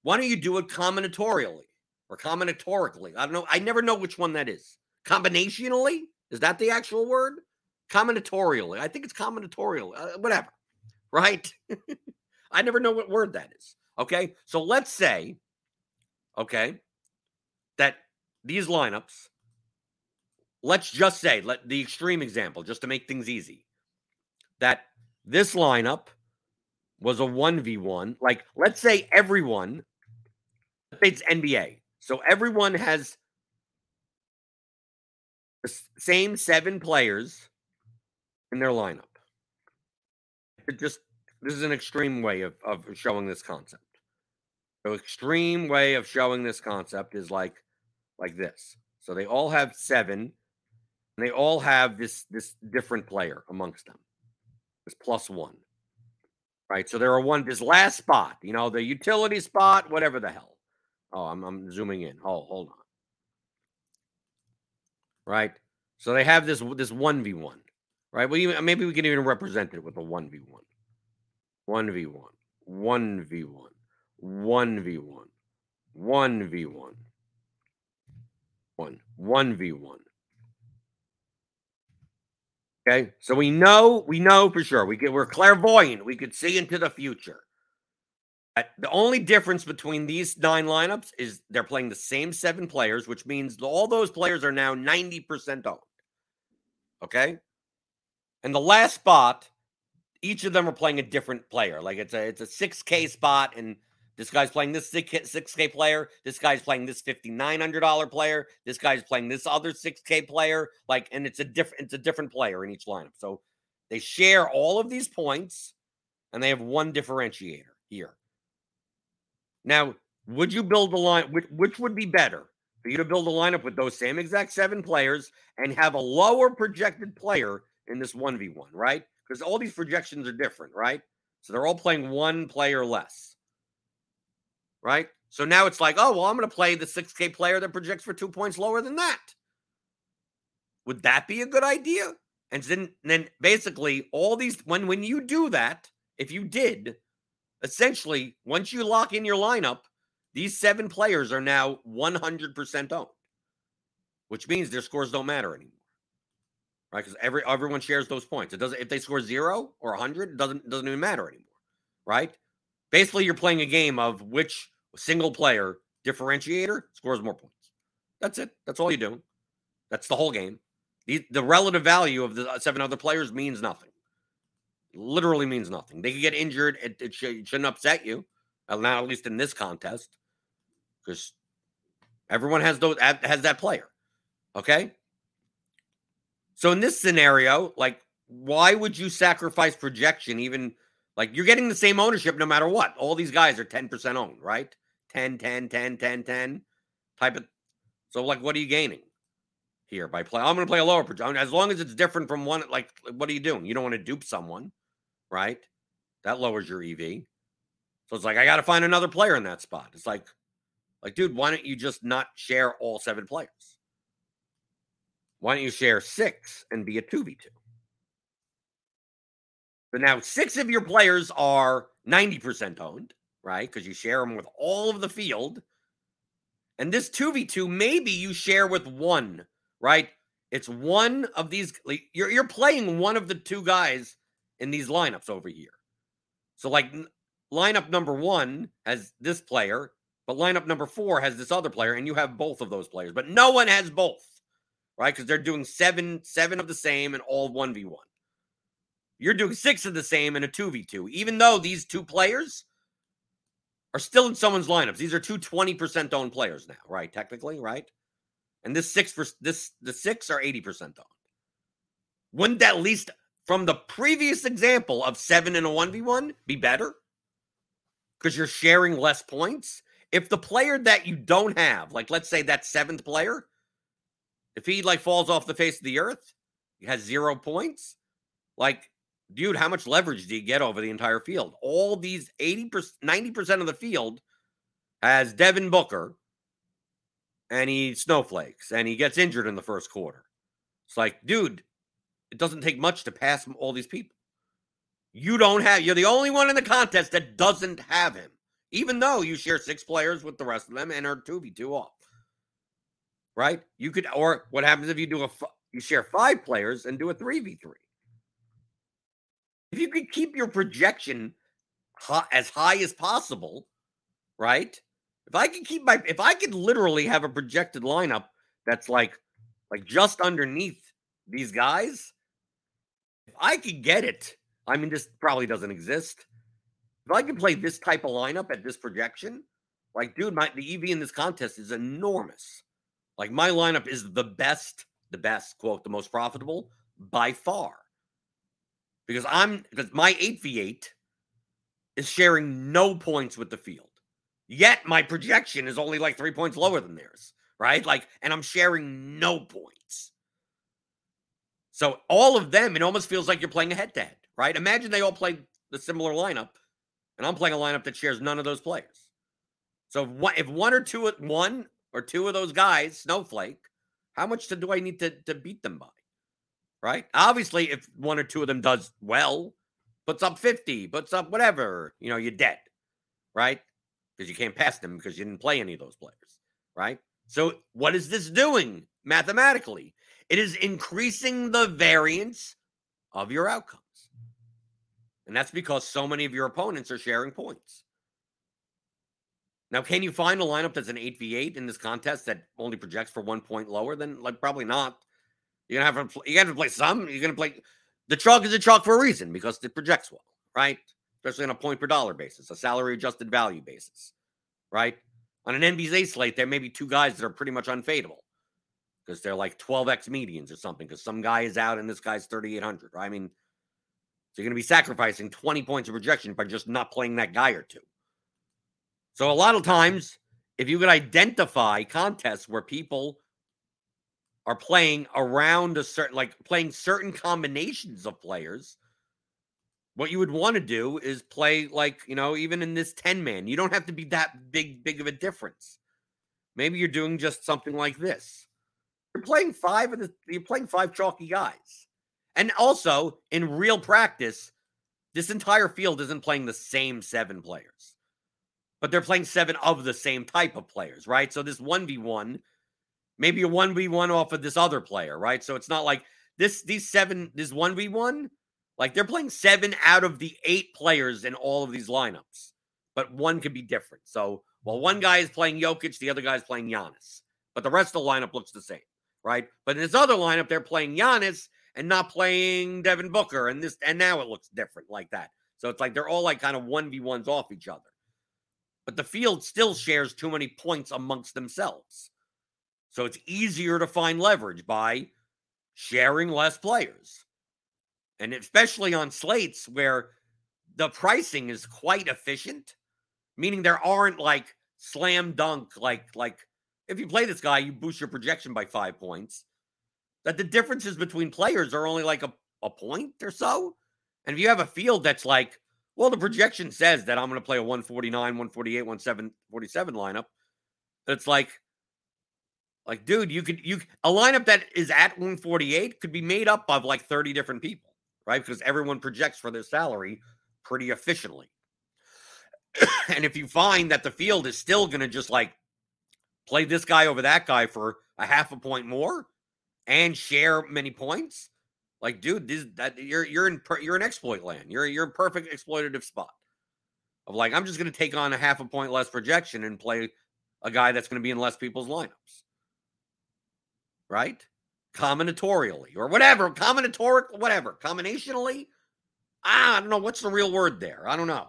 [SPEAKER 1] Why don't you do it combinatorially or combinatorically? I don't know. I never know which one that is. Combinationally? Is that the actual word? Combinatorially. I think it's combinatorial. Uh, whatever. Right? I never know what word that is. Okay. So let's say, okay, that these lineups, let's just say, let the extreme example, just to make things easy, that this lineup was a 1v1. Like, let's say everyone, it's NBA. So everyone has the same seven players in their lineup. It just this is an extreme way of, of showing this concept. The extreme way of showing this concept is like like this. So they all have seven, and they all have this this different player amongst them. This plus one. Right. So there are one this last spot, you know, the utility spot, whatever the hell. Oh, I'm I'm zooming in. Oh, hold on. Right. So they have this this one v one. Right. Well, maybe we can even represent it with a one v one. 1v1, 1v1, 1v1, 1v1, 1, 1v1. Okay, so we know, we know for sure. We get we're clairvoyant. We could see into the future. The only difference between these nine lineups is they're playing the same seven players, which means all those players are now 90% owned. Okay. And the last spot each of them are playing a different player. Like it's a it's a 6K mm. spot, and this guy's playing this 6K player. This guy's playing this $5,900 player. This guy's playing this other 6K player. Like, and it's a different it's a different player in each lineup. So they share all of these points, and they have one differentiator here. Now, would you build a line? Which, which would be better for you to build a lineup with those same exact seven players and have a lower projected player in this 1v1, right? Because all these projections are different, right? So they're all playing one player less, right? So now it's like, oh, well, I'm going to play the 6K player that projects for two points lower than that. Would that be a good idea? And then, then basically, all these, when, when you do that, if you did, essentially, once you lock in your lineup, these seven players are now 100% owned, which means their scores don't matter anymore right? Because every everyone shares those points. It doesn't if they score zero or hundred, it doesn't doesn't even matter anymore, right? Basically, you're playing a game of which single player differentiator scores more points. That's it. That's all you do. That's the whole game. The, the relative value of the uh, seven other players means nothing. Literally means nothing. They could get injured. It, it, should, it shouldn't upset you. Uh, not at least in this contest, because everyone has those has that player. Okay, so in this scenario, like, why would you sacrifice projection? Even like you're getting the same ownership no matter what. All these guys are 10% owned, right? 10, 10, 10, 10, 10 type of. So, like, what are you gaining here by play? I'm going to play a lower projection. As long as it's different from one, like, what are you doing? You don't want to dupe someone, right? That lowers your EV. So it's like, I got to find another player in that spot. It's like, like, dude, why don't you just not share all seven players? Why don't you share six and be a 2v2? So now six of your players are 90% owned, right? Because you share them with all of the field. And this 2v2, maybe you share with one, right? It's one of these. You're, you're playing one of the two guys in these lineups over here. So, like, lineup number one has this player, but lineup number four has this other player, and you have both of those players, but no one has both right? Because they're doing seven, seven of the same and all 1v1. You're doing six of the same and a 2v2. Even though these two players are still in someone's lineups. These are two 20% owned players now, right? Technically, right? And this six for this the six are 80% owned. Wouldn't that at least from the previous example of seven in a 1v1 be better? Because you're sharing less points. If the player that you don't have, like let's say that seventh player, if he like falls off the face of the earth, he has zero points. Like, dude, how much leverage do you get over the entire field? All these 80%, 90% of the field has Devin Booker and he snowflakes and he gets injured in the first quarter. It's like, dude, it doesn't take much to pass all these people. You don't have, you're the only one in the contest that doesn't have him, even though you share six players with the rest of them and are 2v2 off. Right? You could, or what happens if you do a, you share five players and do a 3v3? If you could keep your projection high, as high as possible, right? If I could keep my, if I could literally have a projected lineup that's like, like just underneath these guys, if I could get it, I mean, this probably doesn't exist. If I could play this type of lineup at this projection, like, dude, my the EV in this contest is enormous. Like, my lineup is the best, the best, quote, the most profitable by far. Because I'm because my 8v8 is sharing no points with the field. Yet my projection is only like three points lower than theirs, right? Like, and I'm sharing no points. So all of them, it almost feels like you're playing a head to head, right? Imagine they all played the similar lineup, and I'm playing a lineup that shares none of those players. So if one or two, one or two of those guys snowflake, how much do I need to, to beat them by? Right? Obviously, if one or two of them does well, puts up 50, puts up whatever, you know, you're dead, right? Because you can't pass them because you didn't play any of those players, right? So what is this doing mathematically? It is increasing the variance of your outcomes. And that's because so many of your opponents are sharing points. Now, can you find a lineup that's an 8v8 in this contest that only projects for one point lower than like probably not? You're gonna have to you gotta play some. You're gonna play the chalk is a chalk for a reason because it projects well, right? Especially on a point per dollar basis, a salary adjusted value basis, right? On an NBA slate, there may be two guys that are pretty much unfadable because they're like 12x medians or something because some guy is out and this guy's 3,800. I mean, so you're going to be sacrificing 20 points of projection by just not playing that guy or two. So a lot of times, if you could identify contests where people are playing around a certain, like playing certain combinations of players, what you would want to do is play like, you know, even in this 10 man, you don't have to be that big, big of a difference. Maybe you're doing just something like this. You're playing five of the you're playing five chalky guys. And also in real practice, this entire field isn't playing the same seven players. But they're playing seven of the same type of players, right? So this 1v1, maybe a 1v1 off of this other player, right? So it's not like this these seven this 1v1 like they're playing seven out of the eight players in all of these lineups, but one could be different. So while one guy is playing Jokic, the other guy is playing Giannis, but the rest of the lineup looks the same right? But in this other lineup, they're playing Giannis and not playing Devin Booker, and this and now it looks different like that. So it's like they're all like kind of one v ones off each other. But the field still shares too many points amongst themselves. So it's easier to find leverage by sharing less players. And especially on slates where the pricing is quite efficient, meaning there aren't like slam dunk like like if you play this guy, you boost your projection by five points. That the differences between players are only like a, a point or so. And if you have a field that's like, well, the projection says that I'm going to play a 149, 148, 147 lineup. It's like, like, dude, you could you a lineup that is at 148 could be made up of like 30 different people, right? Because everyone projects for their salary pretty efficiently. and if you find that the field is still going to just like play this guy over that guy for a half a point more and share many points, like dude, this that you're you're in you're in exploit land. You're you're in perfect exploitative spot. Of like, I'm just going to take on a half a point less projection and play a guy that's going to be in less people's lineups, right? Combinatorially or whatever, combinatoric, whatever, combinationally. Ah, I don't know what's the real word there. I don't know.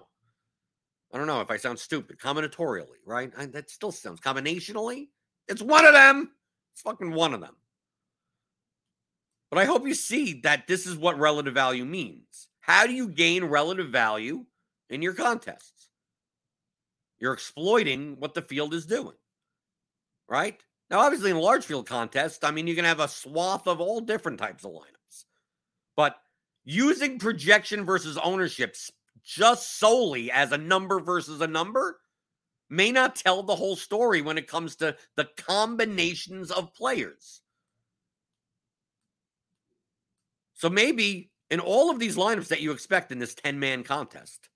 [SPEAKER 1] I don't know if I sound stupid, combinatorially, right? I, that still sounds combinationally. It's one of them. It's fucking one of them. But I hope you see that this is what relative value means. How do you gain relative value in your contests? You're exploiting what the field is doing, right? Now, obviously, in large field contest, I mean, you can have a swath of all different types of lineups. But using projection versus ownership just solely as a number versus a number may not tell the whole story when it comes to the combinations of players. So maybe in all of these lineups that you expect in this 10 man contest,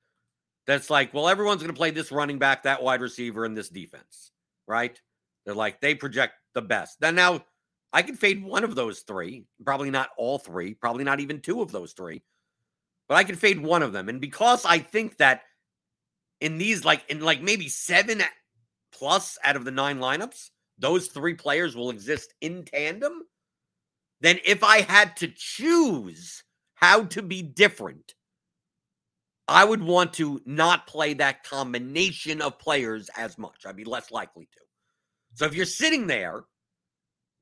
[SPEAKER 1] that's like, well, everyone's going to play this running back, that wide receiver, and this defense, right? They're like, they project the best. Then now I can fade one of those three, probably not all three, probably not even two of those three, but I can fade one of them. And because I think that in these, like, in like maybe seven plus out of the nine lineups, those three players will exist in tandem then if I had to choose how to be different, I would want to not play that combination of players as much. I'd be less likely to. So if you're sitting there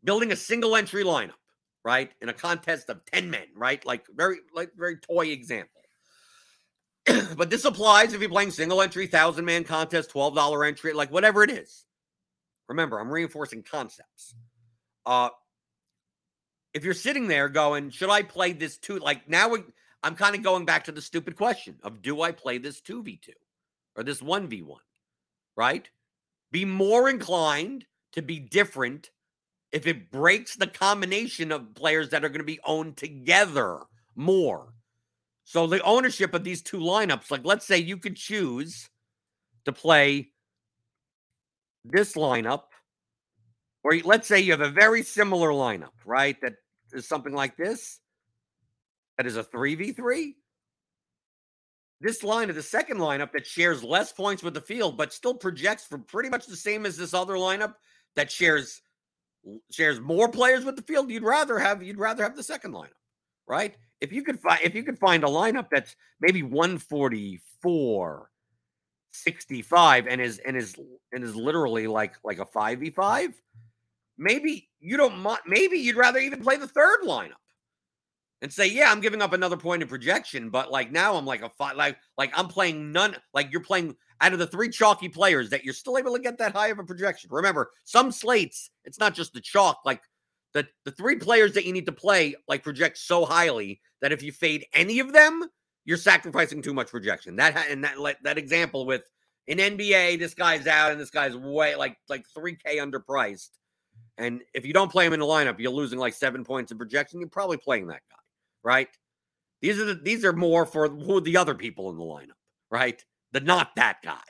[SPEAKER 1] building a single entry lineup, right, in a contest of 10 men, right? Like very like very toy example. but this applies if you're playing single entry, thousand man contest, $12 entry, like whatever it is. Remember, I'm reinforcing concepts. Uh, if you're sitting there going, should I play this two? Like now I'm kind of going back to the stupid question of do I play this 2v2 or this 1v1, right? Be more inclined to be different if it breaks the combination of players that are going to be owned together more. So the ownership of these two lineups, like let's say you could choose to play this lineup, or let's say you have a very similar lineup, right? That is something like this, that is a 3v3. This line of the second lineup that shares less points with the field, but still projects for pretty much the same as this other lineup that shares shares more players with the field. You'd rather have you'd rather have the second lineup, right? If you could find if you could find a lineup that's maybe 144 65 and is and is and is literally like like a 5v5 maybe you don't maybe you'd rather even play the third lineup and say, yeah, I'm giving up another point in projection, but like now I'm like a five, like like I'm playing none, like you're playing out of the three chalky players that you're still able to get that high of a projection. Remember, some slates, it's not just the chalk, like the the three players that you need to play like project so highly that if you fade any of them, you're sacrificing too much projection. That and that that example with in NBA, this guy's out and this guy's way like like 3K underpriced and if you don't play him in the lineup, you're losing like seven points in projection. You're probably playing that guy, right? These are the, these are more for who the other people in the lineup, right? The not that guy.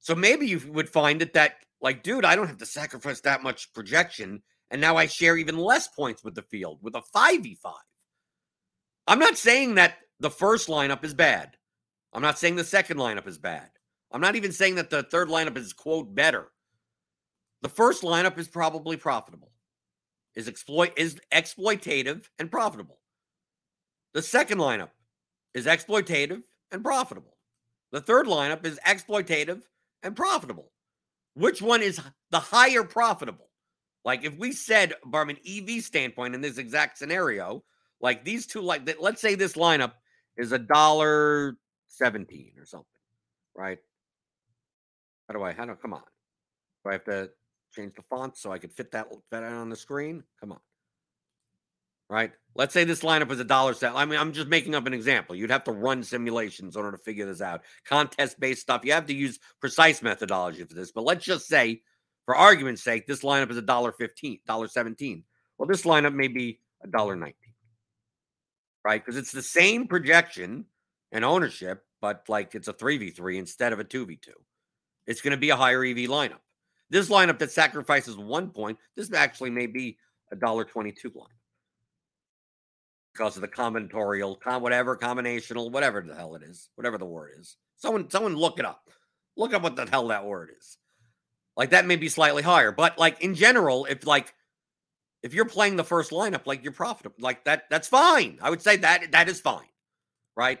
[SPEAKER 1] So maybe you would find it that like, dude, I don't have to sacrifice that much projection, and now I share even less points with the field with a five v five. I'm not saying that the first lineup is bad. I'm not saying the second lineup is bad. I'm not even saying that the third lineup is quote better. The first lineup is probably profitable, is exploit is exploitative and profitable. The second lineup is exploitative and profitable. The third lineup is exploitative and profitable. Which one is the higher profitable? Like if we said from an EV standpoint in this exact scenario, like these two, like let's say this lineup is a dollar seventeen or something, right? How do I? How do come on? Do I have to change the font so I could fit that, fit on the screen. Come on. Right? Let's say this lineup is a dollar set. I mean, I'm just making up an example. You'd have to run simulations in order to figure this out. Contest based stuff. You have to use precise methodology for this. But let's just say, for argument's sake, this lineup is a dollar fifteen, dollar seventeen. Well, this lineup may be a dollar nineteen. Right? Because it's the same projection and ownership, but like it's a 3v3 instead of a 2v2. It's going to be a higher EV lineup. This lineup that sacrifices one point, this actually may be a dollar twenty-two line because of the combinatorial, com- whatever combinational, whatever the hell it is, whatever the word is. Someone, someone, look it up. Look up what the hell that word is. Like that may be slightly higher, but like in general, if like if you're playing the first lineup, like you're profitable, like that, that's fine. I would say that that is fine, right?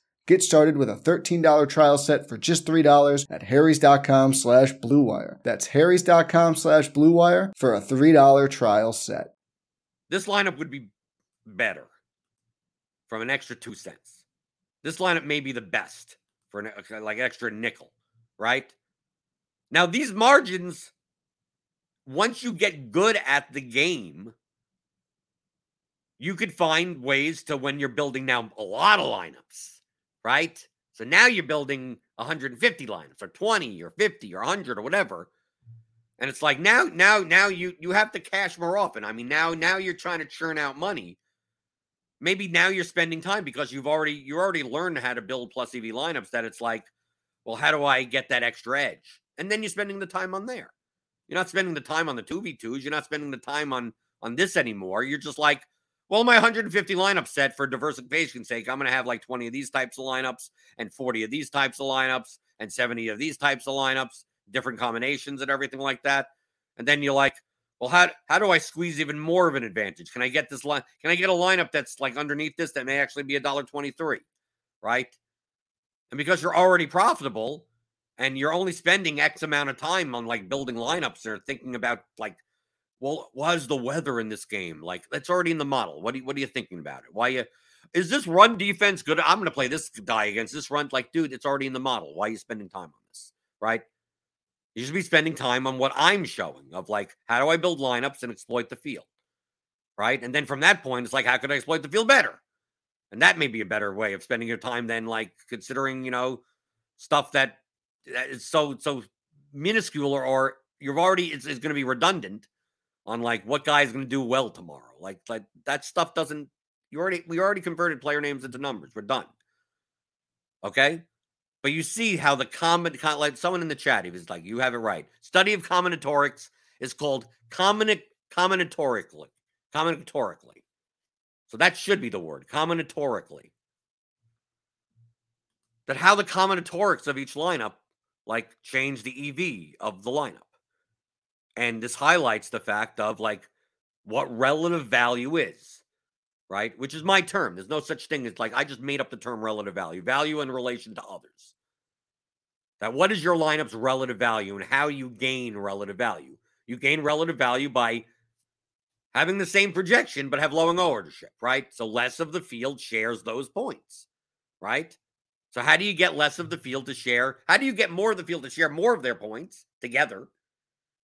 [SPEAKER 2] Get started with a $13 trial set for just $3 at harrys.com slash bluewire. That's harrys.com slash bluewire for a $3 trial set.
[SPEAKER 1] This lineup would be better from an extra two cents. This lineup may be the best for an like extra nickel, right? Now these margins, once you get good at the game, you could find ways to when you're building now a lot of lineups, right? So now you're building 150 lineups or 20 or 50 or 100 or whatever. And it's like now, now, now you you have to cash more often. I mean, now, now you're trying to churn out money maybe now you're spending time because you've already you already learned how to build plus EV lineups that it's like, well, how do I get that extra edge? And then you're spending the time on there. You're not spending the time on the 2v2s. You're not spending the time on on this anymore. You're just like, well, my 150 lineup set for diversification's sake, I'm going to have like 20 of these types of lineups and 40 of these types of lineups and 70 of these types of lineups, different combinations and everything like that. And then you're like, well, how how do I squeeze even more of an advantage? Can I get this line? Can I get a lineup that's like underneath this that may actually be a dollar twenty three, right? And because you're already profitable and you're only spending X amount of time on like building lineups or thinking about like, well, why's the weather in this game? Like that's already in the model. What do you, what are you thinking about it? Why you is this run defense good? I'm going to play this guy against this run. Like, dude, it's already in the model. Why are you spending time on this? Right? You should be spending time on what I'm showing of like, how do I build lineups and exploit the field? Right. And then from that point, it's like, how could I exploit the field better? And that may be a better way of spending your time than like considering, you know, stuff that, that is so, so minuscule or, or you've already, it's, it's going to be redundant on like what guy's going to do well tomorrow. Like, like that stuff doesn't, you already, we already converted player names into numbers. We're done. Okay. But you see how the common, like someone in the chat, he was like, "You have it right." Study of combinatorics is called combinatorically, combinatorically. So that should be the word, combinatorically. That how the combinatorics of each lineup like change the EV of the lineup. And this highlights the fact of like what relative value is right? Which is my term. There's no such thing as like I just made up the term relative value, value in relation to others. That what is your lineup's relative value and how you gain relative value? You gain relative value by having the same projection but have low ownership, right? So less of the field shares those points, right? So how do you get less of the field to share? How do you get more of the field to share more of their points together?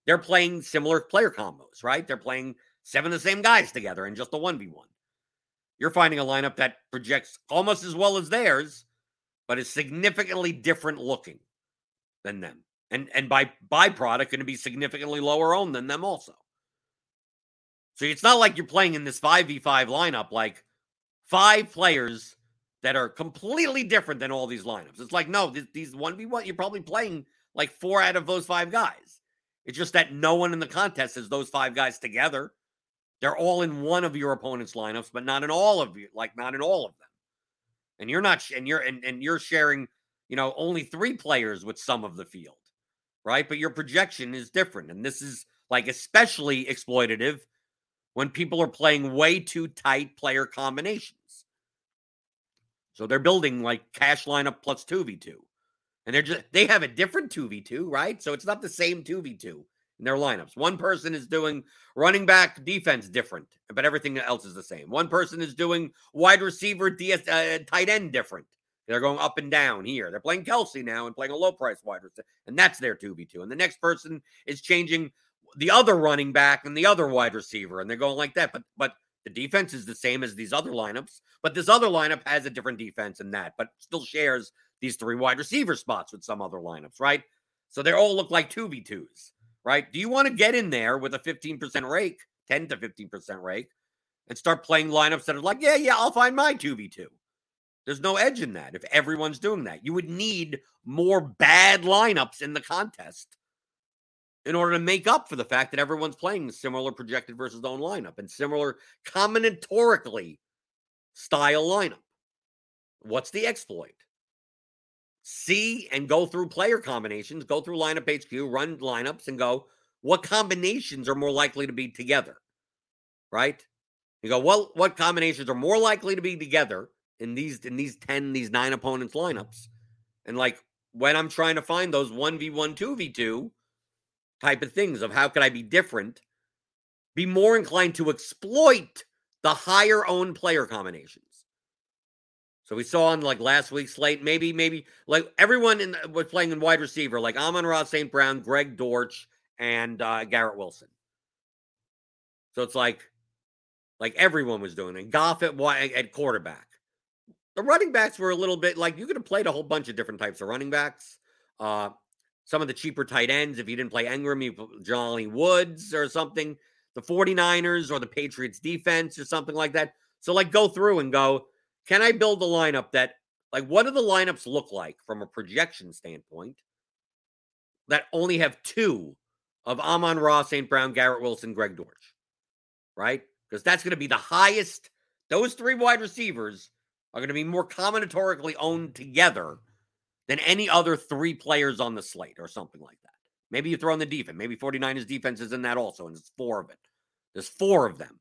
[SPEAKER 1] They're playing similar player combos, right? They're playing seven of the same guys together in just a 1v1. You're finding a lineup that projects almost as well as theirs, but is significantly different looking than them. And and by byproduct going to be significantly lower owned than them also. So it's not like you're playing in this 5v5 lineup like five players that are completely different than all these lineups. It's like, no, these 1v1, you're probably playing like four out of those five guys. It's just that no one in the contest is those five guys together. They're all in one of your opponent's lineups, but not in all of you, like not in all of them. And you're not, and you're, and, and you're sharing, you know, only three players with some of the field, right? But your projection is different. And this is like especially exploitative when people are playing way too tight player combinations. So they're building like cash lineup plus 2v2. And they're just they have a different 2v2, right? So it's not the same 2v2 in their lineups. One person is doing running back defense different, but everything else is the same. One person is doing wide receiver DS uh, tight end different. They're going up and down here. They're playing Kelce now and playing a low price wide receiver, and that's their 2v2. And the next person is changing the other running back and the other wide receiver, and they're going like that. But but the defense is the same as these other lineups, but this other lineup has a different defense in that, but still shares these three wide receiver spots with some other lineups, right? So they all look like 2v2s, right? Do you want to get in there with a 15% rake, 10 to 15% rake, and start playing lineups that are like, yeah, yeah, I'll find my 2v2? There's no edge in that if everyone's doing that. You would need more bad lineups in the contest in order to make up for the fact that everyone's playing similar projected versus own lineup and similar combinatorically style lineup. What's the exploit? See and go through player combinations, go through lineup HQ, run lineups, and go, what combinations are more likely to be together? Right? You go, well, what combinations are more likely to be together in these in these 10, these nine opponents lineups? And like when I'm trying to find those 1v1, 2v2, type of things of how could I be different, be more inclined to exploit the higher owned player combinations. So we saw on like last week's slate, maybe, maybe like everyone in was playing in wide receiver, like Amon-Ra St. Brown, Greg Dortch, and uh, Garrett Wilson. So it's like, like everyone was doing it. Goff at at quarterback. The running backs were a little bit like you could have played a whole bunch of different types of running backs. Uh, some of the cheaper tight ends. If you didn't play Engram, you Jelani Woods or something, the 49ers or the Patriots defense or something like that. So, like, go through and go, can I build a lineup that, like, what do the lineups look like from a projection standpoint that only have two of Amon-Ra, St. Brown, Garrett Wilson, Greg Dortch, right? Because that's going to be the highest. Those three wide receivers are going to be more combinatorically owned together than any other three players on the slate or something like that. Maybe you throw in the defense. Maybe 49ers defense is in that also, and it's four of it. There's four of them.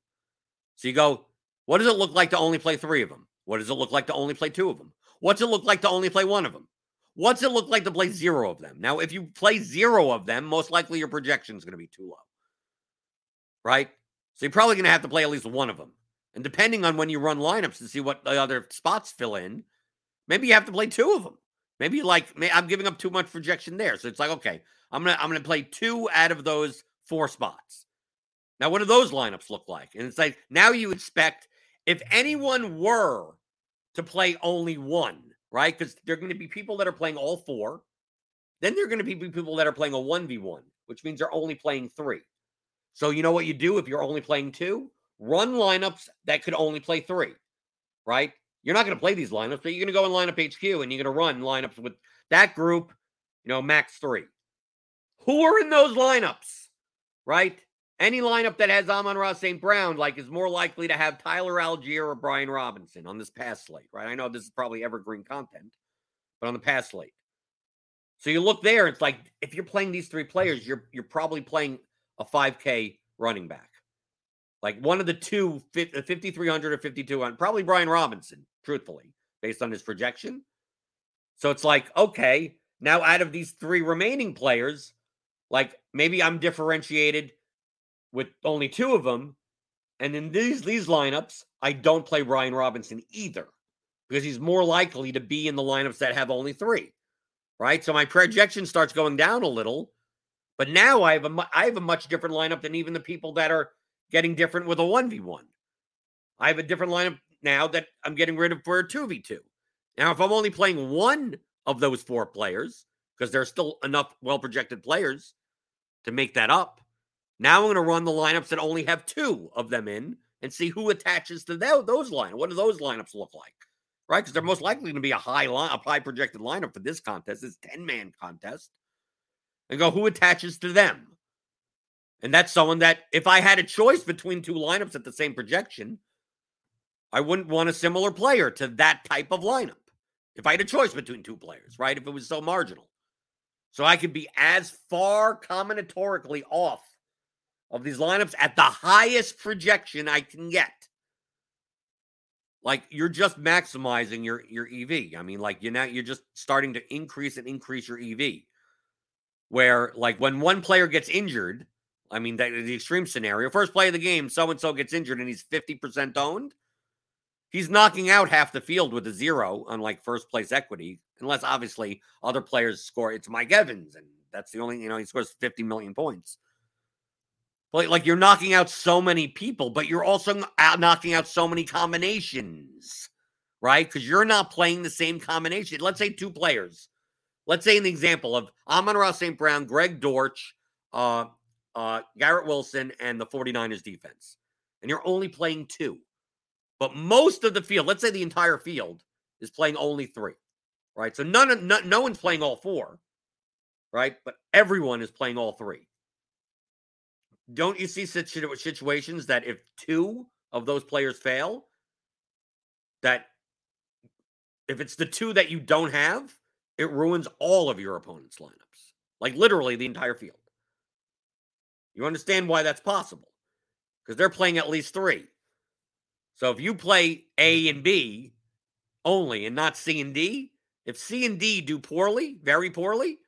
[SPEAKER 1] So you go, what does it look like to only play three of them? What does it look like to only play two of them? What's it look like to only play one of them? What's it look like to play zero of them? Now, if you play zero of them, most likely your projection is going to be too low. Right? So you're probably going to have to play at least one of them. And depending on when you run lineups to see what the other spots fill in, maybe you have to play two of them. Maybe like I'm giving up too much projection there. So it's like, okay, I'm gonna I'm gonna play two out of those four spots. Now, what do those lineups look like? And it's like now you expect if anyone were to play only one, right? Because there are going to be people that are playing all four. Then there are going to be people that are playing a 1v1, which means they're only playing three. So you know what you do if you're only playing two? Run lineups that could only play three, right? You're not going to play these lineups, but you're going to go in lineup HQ and you're going to run lineups with that group, you know, max three. Who are in those lineups, right? Any lineup that has Amon-Ra St. Brown, like, is more likely to have Tyler Allgeier or Brian Robinson on this past slate, right? I know this is probably evergreen content, but on the past slate. So you look there, it's like if you're playing these three players, you're you're probably playing a 5K running back. Like one of the two, 5,300 uh, or 5,200, probably Brian Robinson, truthfully, based on his projection. So it's like, okay, now out of these three remaining players, like maybe I'm differentiated with only two of them. And in these these lineups, I don't play Brian Robinson either. because he's more likely to be in the lineups that have only three, right? So my mm. projection starts going down a little, but now I have a I have a much different lineup than even the people that are getting different with a one v one. I have a different lineup now that I'm getting rid of for a two v two. Now, if I'm only playing one of those four players, because there's still enough well projected players to make that up. Now I'm going to run the lineups that only have two of them in and see who attaches to those lineups. What do those lineups look like? Right? Because they're most likely going to be a high line, a high projected lineup for this contest. It's 10 man contest. And go, who attaches to them? And that's someone that, if I had a choice between two lineups at the same projection, I wouldn't want a similar player to that type of lineup. If I had a choice between two players, right? If it was so marginal. So I could be as far combinatorically off of these lineups at the highest projection I can get. Like you're just maximizing your your EV. I mean, like you're now you're just starting to increase and increase your EV. Where like when one player gets injured, I mean that the extreme scenario, first play of the game, so and so gets injured and he's 50% owned. He's knocking out half the field with a zero, unlike first place equity, unless obviously other players score. It's Mike Evans, and that's the only, you know, he scores 50 million points. But like you're knocking out so many people, but you're also knocking out so many combinations, right? Because you're not playing the same combination. Let's say two players. Let's say an example of Amon-Ra St. Brown, Greg Dortch, uh, uh, Garrett Wilson, and the 49ers defense. And you're only playing two. But most of the field, let's say the entire field, is playing only three, right? So none of no, no one's playing all four, right? But everyone is playing all three. Don't you see situations that if two of those players fail, that if it's the two that you don't have, it ruins all of your opponent's lineups, like literally the entire field. You understand why that's possible? Because they're playing at least three. So if you play hmm. A and B only and not C and D, if C and D do poorly, very poorly,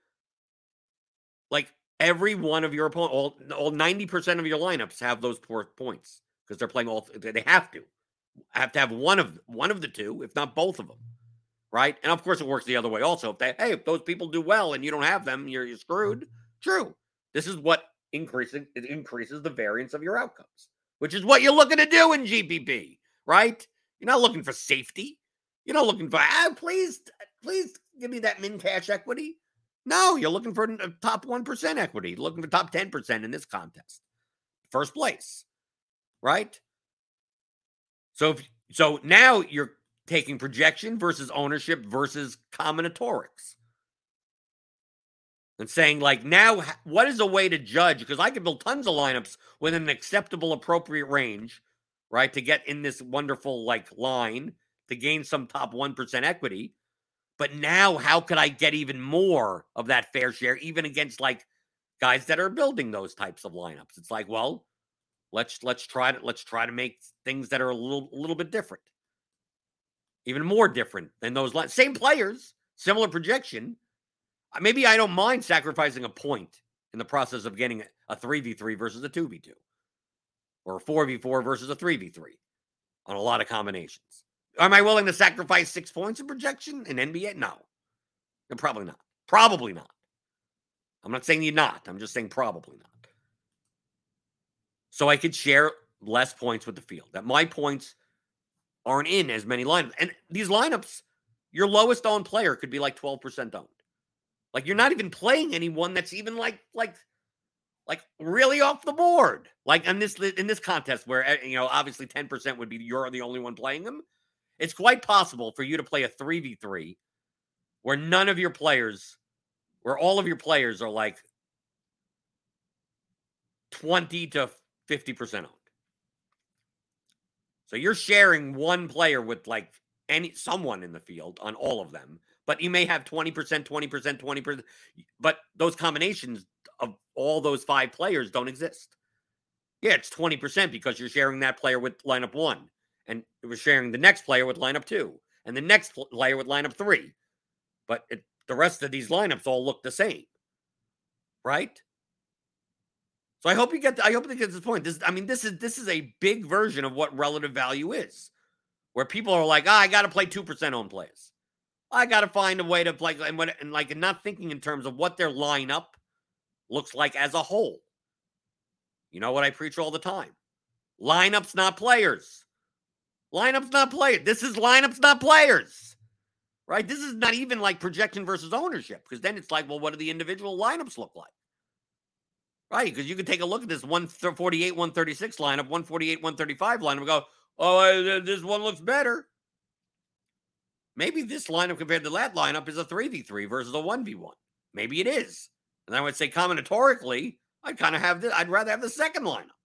[SPEAKER 1] like every one of your opponent, all, all 90% of your lineups have those poor points because they're playing all, they have to have to have one of one of the two, if not both of them. Right. And of course, it works the other way also. If they, hey, if those people do well and you don't have them, you're, you're screwed. True. This is what increasing it increases the variance of your outcomes, which is what you're looking to do in GPP right? You're not looking for safety. You're not looking for, ah, please, please give me that min cash equity. No, you're looking for a uh, top 1% equity, looking for top 10% in this contest. First place, right? So, if, so now you're taking projection versus ownership versus combinatorics and saying like now what is a way to judge because i can build tons of lineups within an acceptable appropriate range right? To get in this wonderful like line to gain some top 1% equity. But now, how could I get even more of that fair share, even against like guys that are building those types of lineups? It's like, well, let's let's try to let's try to make things that are a little a little bit different, even more different than those lines. Same players, similar projection. Maybe I don't mind sacrificing a point in the process of getting a three v three versus a two v two or a 4v4 versus a 3v3 on a lot of combinations. Am I willing to sacrifice six points in projection in NBA? No. no. Probably not. Probably not. I'm not saying you're not. I'm just saying probably not. So I could share less points with the field. That my points aren't in as many lineups. And these lineups, your lowest owned player could be like 12% owned. Like you're not even playing anyone that's even like like like really off the board. Like in this in this contest where eh, you know obviously 10% would be you're the only one playing them. It's quite possible for you to play a 3v3 where none of your players where all of your players are like 20 to 50% owned. So you're sharing one player with like any someone in the field on all of them, but you may have 20%, 20%, 20%, but those combinations of all those five players don't exist. Yeah, it's 20% because you're sharing that player with lineup one, and it was sharing the next player with lineup two, and the next player with lineup three. But it, the rest of these lineups all look the same, right? So I hope you get. I hope you get this point. This, I mean, this is this is a big version of what relative value is, where people are like, oh, I got to play 2% own plays. I got to find a way to play and, what, and like not thinking in terms of what their lineup looks like as a whole. You know what I preach all the time? Lineups, not players. Lineups, not players. This is lineups, not players. Right? This is not even like projection versus ownership because then it's like, well, what do the individual lineups look like? Right? Because you can take a look at this 148, 136 lineup, 148, 135 lineup and go, oh, this one looks better. Maybe this lineup compared to that lineup is a 3v3 versus a 1v1. Maybe it is. And I would say combinatorically, I'd kind of have this, I'd rather have the second lineup,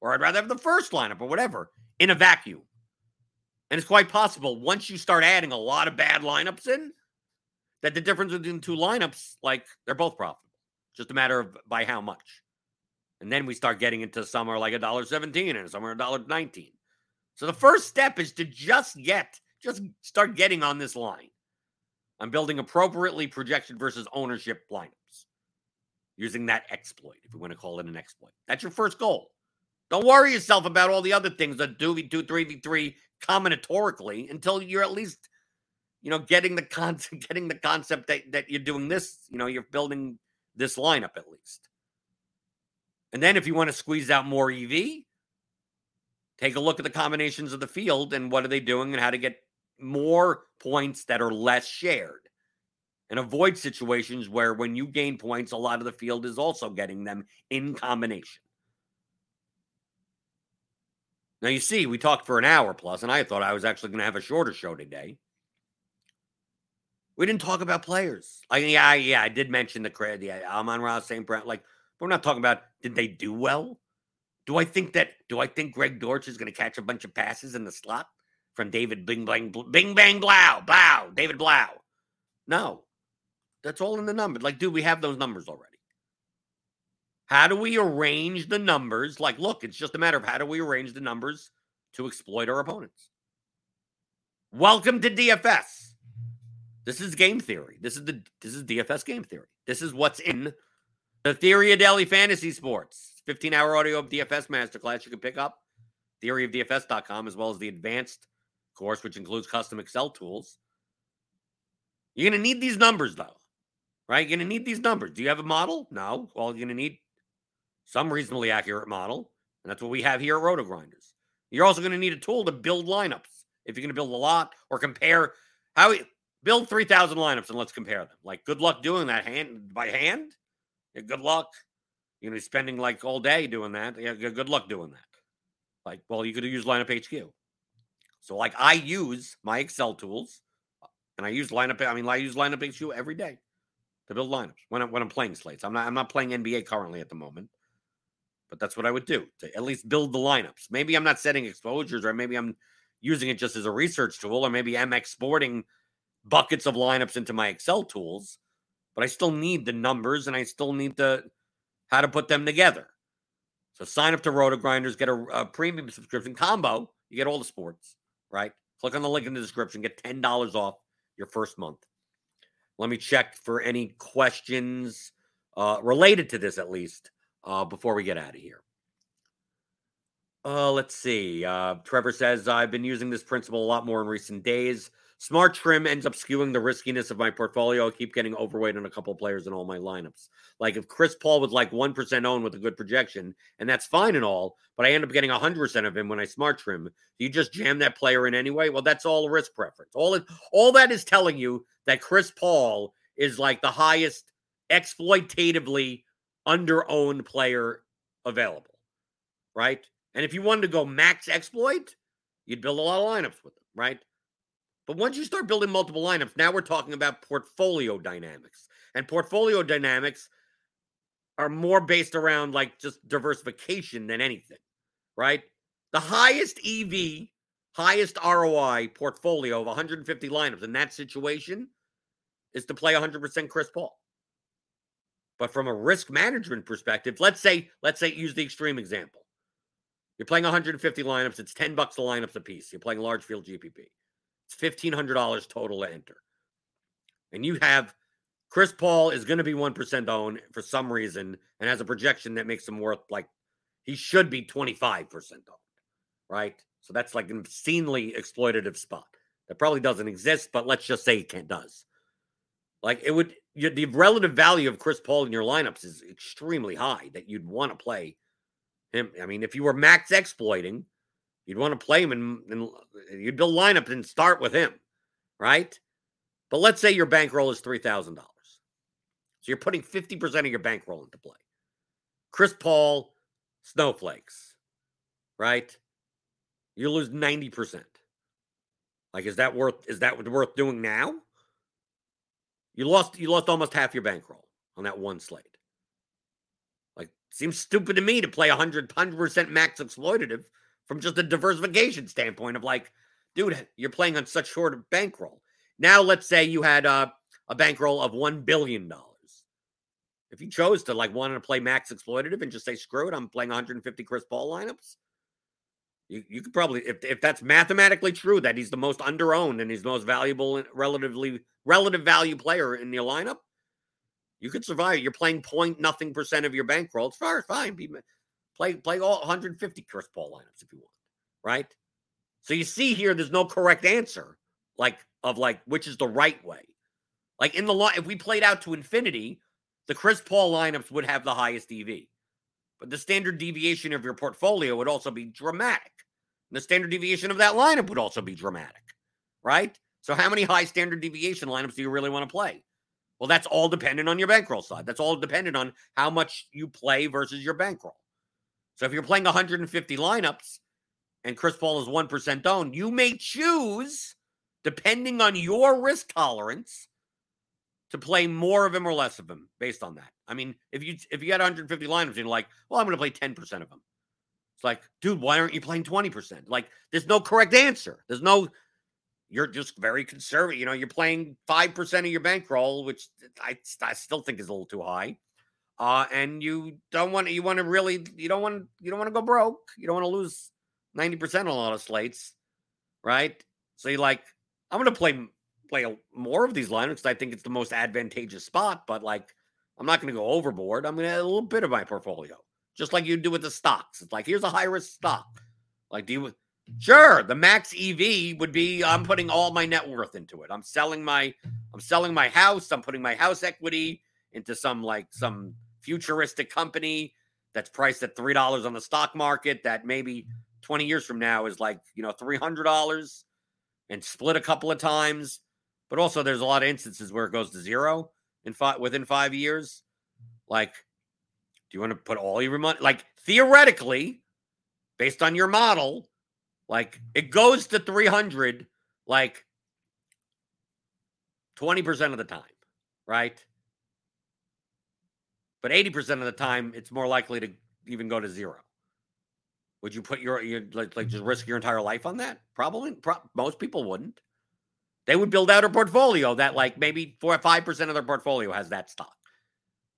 [SPEAKER 1] or I'd rather have the first lineup, or whatever, in a vacuum. And it's quite possible once you start adding a lot of bad lineups in, that the difference between two lineups, like they're both profitable. Just a matter of by how much. And then we start getting into some are like a dollar seventeen and somewhere a dollar nineteen. So the first step is to just get, just start getting on this line. I'm building appropriately projection versus ownership lineups using that exploit, if you want to call it an exploit. That's your first goal. Don't worry yourself about all the other things that do v2, 3v3 combinatorically until you're at least, you know, getting the concept, getting the concept that, that you're doing this, you know, you're building this lineup at least. And then if you want to squeeze out more EV, take a look at the combinations of the field and what are they doing and how to get more points that are less shared and avoid situations where when you gain points, a lot of the field is also getting them in combination. Now, you see, we talked for an hour plus, and I thought I was actually going to have a shorter show today. We didn't talk about players. Like, yeah, yeah, I did mention the credit. Yeah, uh, Amon-Ra, St. Brown. Like, we're not talking about did they do well? Do I think that? Do I think Greg Dortch is going to catch a bunch of passes in the slot from David Bing Bang Bing Bang Blow Blow David Blough? No, that's all in the numbers. Like, dude, we have those numbers already. How do we arrange the numbers? Like, look, it's just a matter of how do we arrange the numbers to exploit our opponents. Welcome to DFS. This is game theory. This is the this is DFS game theory. This is what's in the theory of daily fantasy sports. 15 hour audio of DFS masterclass you can pick up theoryofdfs.com as well as the advanced course, which includes custom Excel tools. You're going to need these numbers, though, right? You're going to need these numbers. Do you have a model? No. Well, you're going to need some reasonably accurate model. And that's what we have here at RotoGrinders. You're also going to need a tool to build lineups. If you're going to build a lot or compare how we build 3,000 lineups and let's compare them. Like, good luck doing that hand by hand. Yeah, good luck. You're going to be spending like all day doing that. Yeah, good luck doing that. Like, well, you could use Lineup HQ. So, like, I use my Excel tools uh, and I use Lineup. I mean, I use Lineup HQ every day to build lineups when I'm when I'm playing slates. I'm not I'm not playing NBA currently at the moment, but that's what I would do to at least build the lineups. Maybe I'm not setting exposures, or maybe I'm using it just as a research tool, or maybe I'm exporting buckets of lineups into my Excel tools. But I still need the numbers, and I still need the how to put them together. So sign up to RotoGrinders, get a, a premium subscription combo. You get all the sports, right? Click on the link in the description, get ten dollars off your first month. Let me check for any questions uh, related to this, at least, uh, before we get out of here. Uh, let's see. Uh, Trevor says, I've been using this principle a lot more in recent days. Smart trim ends up skewing the riskiness of my portfolio. I keep getting overweight on a couple players in all my lineups. Like if Chris Paul was like 1% owned with a good projection, and that's fine and all, but I end up getting 100% of him when I smart trim. Do you just jam that player in anyway? Well, that's all risk preference. All all that is telling you that Chris Paul is like the highest exploitatively under owned player available, right? And if you wanted to go max exploit, you'd build a lot of lineups with them, right? But once you start building multiple lineups, now we're talking about portfolio dynamics. And portfolio dynamics are more based around like just diversification than anything, right? The highest EV, highest ROI portfolio of 150 lineups in that situation is to play 100% Chris Paul. But from a risk management perspective, let's say, let's say use the extreme example. You're playing 150 lineups, it's 10 bucks a lineups a piece. You're playing large field GPP. It's $1,500 total to enter. And you have Chris Paul is going to be 1% owned for some reason and has a projection that makes him worth like he should be 25% owned, right? So that's like an obscenely exploitative spot that probably doesn't exist, but let's just say it does. Like it would, the relative value of Chris Paul in your lineups is extremely high that you'd want to play him. I mean, if you were max exploiting, you'd want to play him and, and you'd build lineup and start with him, right? But let's say your bankroll is three thousand dollars, so you're putting fifty percent of your bankroll into play. Chris Paul, snowflakes, right? You lose ninety percent. Like, is that worth? Is that worth doing now? You lost. You lost almost half your bankroll on that one slate. Like, seems stupid to me to play 100 percent max exploitative from just a diversification standpoint of like, dude, you're playing on such short bankroll. Now, let's say you had a, a bankroll of $1 billion. If you chose to like wanted to play max exploitative and just say, screw it, I'm playing 150 Chris Paul lineups, you, you could probably, if, if that's mathematically true, that he's the most underowned and he's the most valuable and relatively relative value player in your lineup, you could survive. You're playing point nothing percent of your bankroll. It's fine, fine. Be, play play all 150 Chris Paul lineups if you want, right? So you see here, there's no correct answer, like of like which is the right way. Like in the law, if we played out to infinity, the Chris Paul lineups would have the highest EV, but the standard deviation of your portfolio would also be dramatic. And the standard deviation of that lineup would also be dramatic, right? So, how many high standard deviation lineups do you really want to play? Well, that's all dependent on your bankroll side. That's all dependent on how much you play versus your bankroll. So, if you're playing 150 lineups and Chris Paul is 1% owned, you may choose, depending on your risk tolerance, to play more of him or less of him based on that. I mean, if you if you had 150 lineups you're like, well, I'm going to play 10% of them. It's like, dude, why aren't you playing 20%? Like, there's no correct answer. There's no you're just very conservative. You know, you're playing 5% of your bankroll, which I, I still think is a little too high. Uh, and you don't want you want to really, you don't want, you don't want to go broke. You don't want to lose 90% on a lot of slates. Right. So you like, I'm going to play, play more of these lineups. I think it's the most advantageous spot, but like, I'm not going to go overboard. I'm going to add a little bit of my portfolio, just like you do with the stocks. It's like, here's a high risk stock. Like, do you, Sure, the max EV would be I'm putting all my net worth into it. I'm selling my I'm selling my house, I'm putting my house equity into some like some futuristic company that's priced at $3 on the stock market that maybe 20 years from now is like, you know, $300 and split a couple of times. But also there's a lot of instances where it goes to zero in five within 5 years. Like do you want to put all your money like theoretically based on your model like it goes to 300 like 20% of the time, right? But 80% of the time, it's more likely to even go to zero. Would you put your, your like, like just risk your entire life on that? Probably. Pro- most people wouldn't. They would build out a portfolio that like maybe four or five percent of their portfolio has that stock.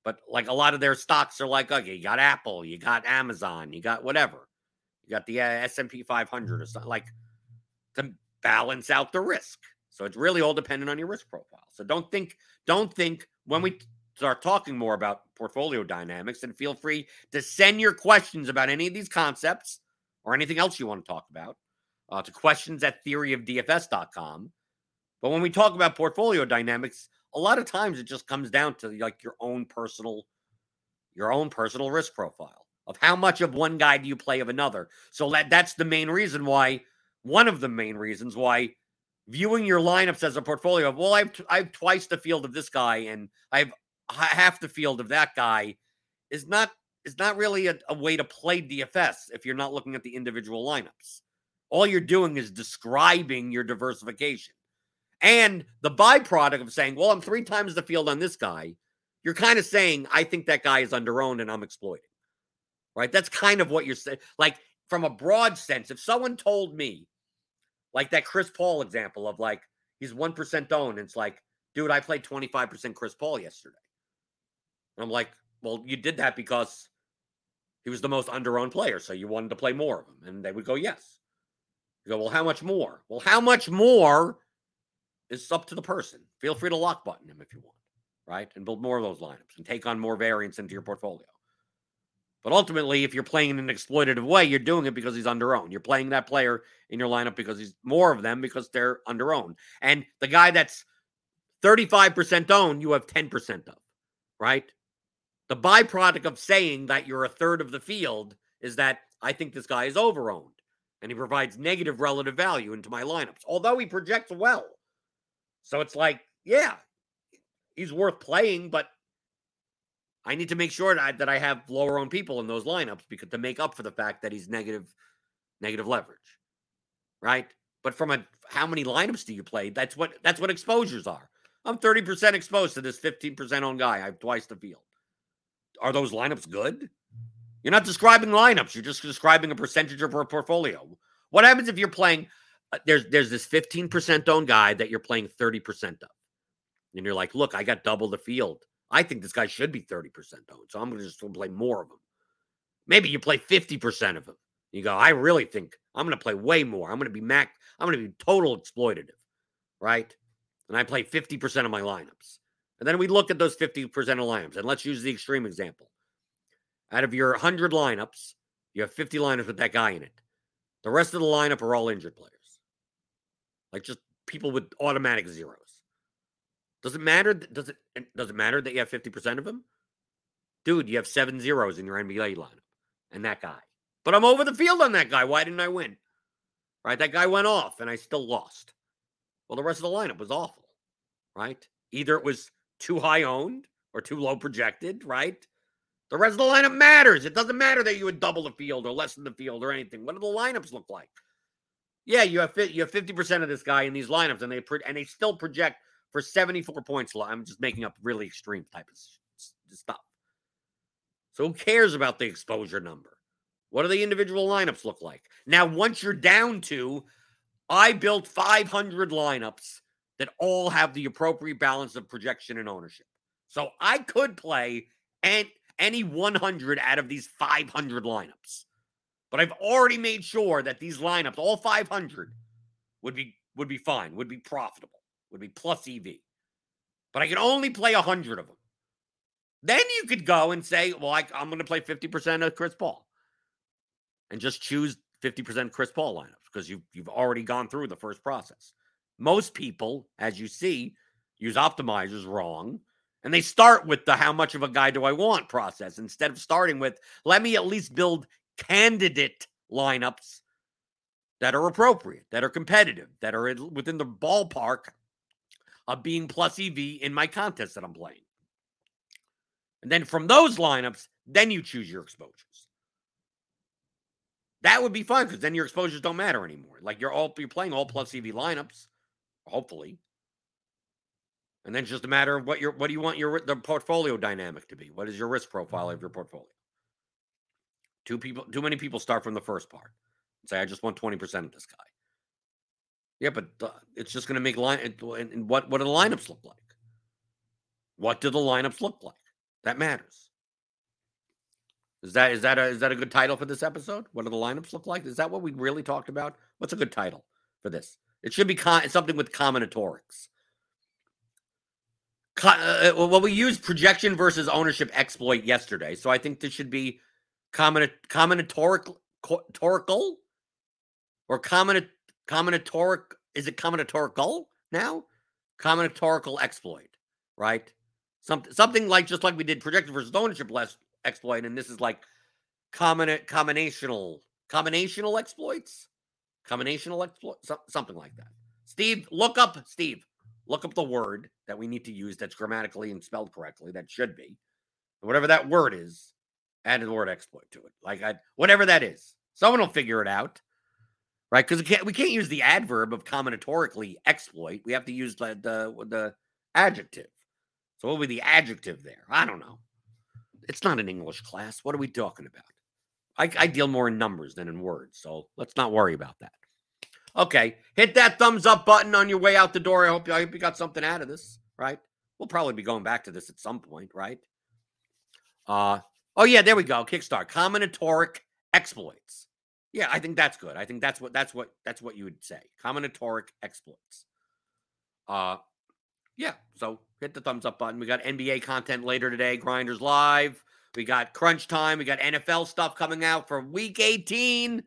[SPEAKER 1] But like a lot of their stocks are like, okay, you got Apple, you got Amazon, you got whatever. You got the uh, S&P 500 or something like to balance out the risk. So it's really all dependent on your risk profile. So don't think don't think when we start talking more about portfolio dynamics and feel free to send your questions about any of these concepts or anything else you want to talk about uh, to questions at theoryofdfs.com. But when we talk about portfolio dynamics, a lot of times it just comes down to like your own personal your own personal risk profile of how much of one guy do you play of another. So that that's the main reason why one of the main reasons why viewing your lineups as a portfolio of well I've I've twice the field of this guy and I've half the field of that guy is not is not really a, a way to play DFS if you're not looking at the individual lineups. All you're doing is describing your diversification. And the byproduct of saying, well, I'm three times the field on this guy, you're kind of saying, I think that guy is underowned and I'm exploiting right? That's kind of what you're saying. Like from a broad sense, if someone told me, like that Chris Paul example of like he's one percent owned, and it's like, dude, I played twenty five percent Chris Paul yesterday. And I'm like, well, you did that because he was the most underowned player, so you wanted to play more of him, and they would go, yes. You go, well, how much more? Well, how much more is up to the person. Feel free to lock button him if you want, right? And build more of those lineups and take on more variance into your portfolio. But ultimately, if you're playing in an exploitative way, you're doing it because he's under owned. You're playing that player in your lineup because he's more of them because they're under owned. And the guy that's 35% owned, you have 10% of, right? The byproduct of saying that you're a third of the field is that I think this guy is over owned and he provides negative relative value into my lineups, although he projects well. So it's like, yeah, he's worth playing, but I need to make sure that I, that I have lower owned people in those lineups because to make up for the fact that he's negative negative leverage, right? But from a how many lineups do you play? That's what that's what exposures are. I'm 30% exposed to this 15% owned guy. I have twice the field. Are those lineups good? You're not describing lineups. You're just describing a percentage of a portfolio. What happens if you're playing? Uh, there's there's this 15% owned guy that you're playing 30% of, and you're like, look, I got double the field. I think this guy should be 30% owned, so I'm to just play more of him. Maybe you play 50% of him. You go, I really think I'm to play way more. I'm to be mac. I'm to be total exploitative, right? And I play 50% of my lineups. And then we look at those 50% of lineups, and let's use the extreme example. Out of your 100 lineups, you have 50 lineups with that guy in it. The rest of the lineup are all injured players, like just people with automatic zeros. Does it matter? Does it does it matter that you have 50% of them? Dude, you have seven zeros in your NBA lineup and that guy. But I'm over the field on that guy. Why didn't I win? Right? That guy went off and I still lost. Well, the rest of the lineup was awful, right? Either it was too high owned or too low projected, right? The rest of the lineup matters. It doesn't matter that you would double the field or lessen the field or anything. What do the lineups look like? Yeah, you have you have fifty percent of this guy in these lineups, and they and they still project for seventy four points. I'm just making up really extreme type of stuff. So who cares about the exposure number? What do the individual lineups look like? Now, once you're down to, I built 500 lineups that all have the appropriate balance of projection and ownership. So I could play any 100 out of these 500 lineups. But I've already made sure that these lineups, all 500, would be would be fine, would be profitable, would be plus EV. But I can only play 100 of them. Then you could go and say, well, I, am going to play 50% of Chris Paul and just choose 50% Chris Paul lineups because you've, you've already gone through the first process. Most people, as you see, use optimizers wrong and they start with the how much of a guy do I want process instead of starting with let me at least build candidate lineups that are appropriate, that are competitive, that are within the ballpark of being plus EV in my contest that I'm playing. And then from those lineups, then you choose your exposures. That would be fun because then your exposures don't matter anymore. Like you're all you're playing all plus EV lineups, hopefully. And then it's just a matter of what your what do you want your the portfolio dynamic to be? What is your risk profile of mm-hmm. your portfolio? Two people, too many people start from the first part and say, "I just want twenty percent of this guy." Yeah, but uh, it's just going to make line. And, and what what do the lineups look like? What do the lineups look like? That matters. Is that is that a is that a good title for this episode? What do the lineups look like? Is that what we really talked about? What's a good title for this? It should be con- something with combinatorics. Uh, uh, well, we used projection versus ownership exploit yesterday, so I think this should be combinatorical or combinatoric. Is it combinatorical now? Combinatorical exploit, right? Something something like just like we did projected versus ownership less exploit, and this is like combina- combinational combinational exploits, combinational exploit, something like that. Steve, look up Steve look up the word that we need to use that's grammatically and spelled correctly. That should be. whatever that word is, add the word exploit to it. Like I, whatever that is. Someone will figure it out. Right? Because we can't we can't use the adverb of combinatorically exploit. We have to use the the, the adjective. So what would be the adjective there? I don't know. It's not an English class. What are we talking about? I, I deal more in numbers than in words, so let's not worry about that. Okay, hit that thumbs up button on your way out the door. I hope, you, I hope you got something out of this, right? We'll probably be going back to this at some point, right? Uh oh yeah, there we go. Kickstart combinatoric exploits. Yeah, I think that's good. I think that's what that's what that's what you would say. Combinatoric exploits. Uh yeah, so hit the thumbs up button. We got NBA content later today, Grinders Live. We got crunch time. We got NFL stuff coming out for week 18.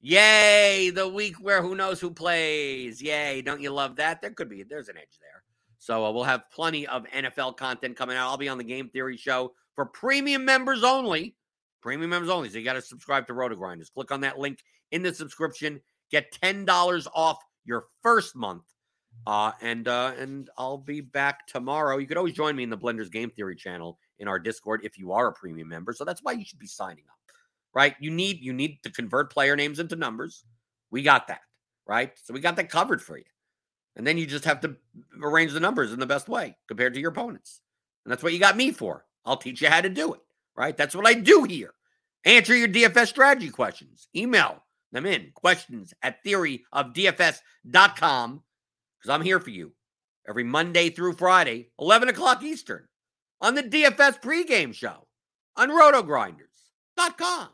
[SPEAKER 1] Yay, the week where who knows who plays. Yay, don't you love that? There could be, there's an edge there. So uh, we'll have plenty of NFL content coming out. I'll be on the Game Theory show for premium members only. Premium members only. So you got to subscribe to RotoGrinders. Click on that link in the subscription. Get $10 off your first month. Uh, and uh, and I'll be back tomorrow. You could always join me in the Blenders Game Theory channel in our Discord if you are a premium member. So that's why you should be signing up. Right? You need you need to convert player names into numbers. We got that, right? So we got that covered for you. And then you just have to arrange the numbers in the best way compared to your opponents. And that's what you got me for. I'll teach you how to do it, right? That's what I do here. Answer your DFS strategy questions. Email them in questions at theoryofdfs.com because I'm here for you every Monday through Friday, 11 o'clock Eastern on the DFS pregame show on rotogrinders.com.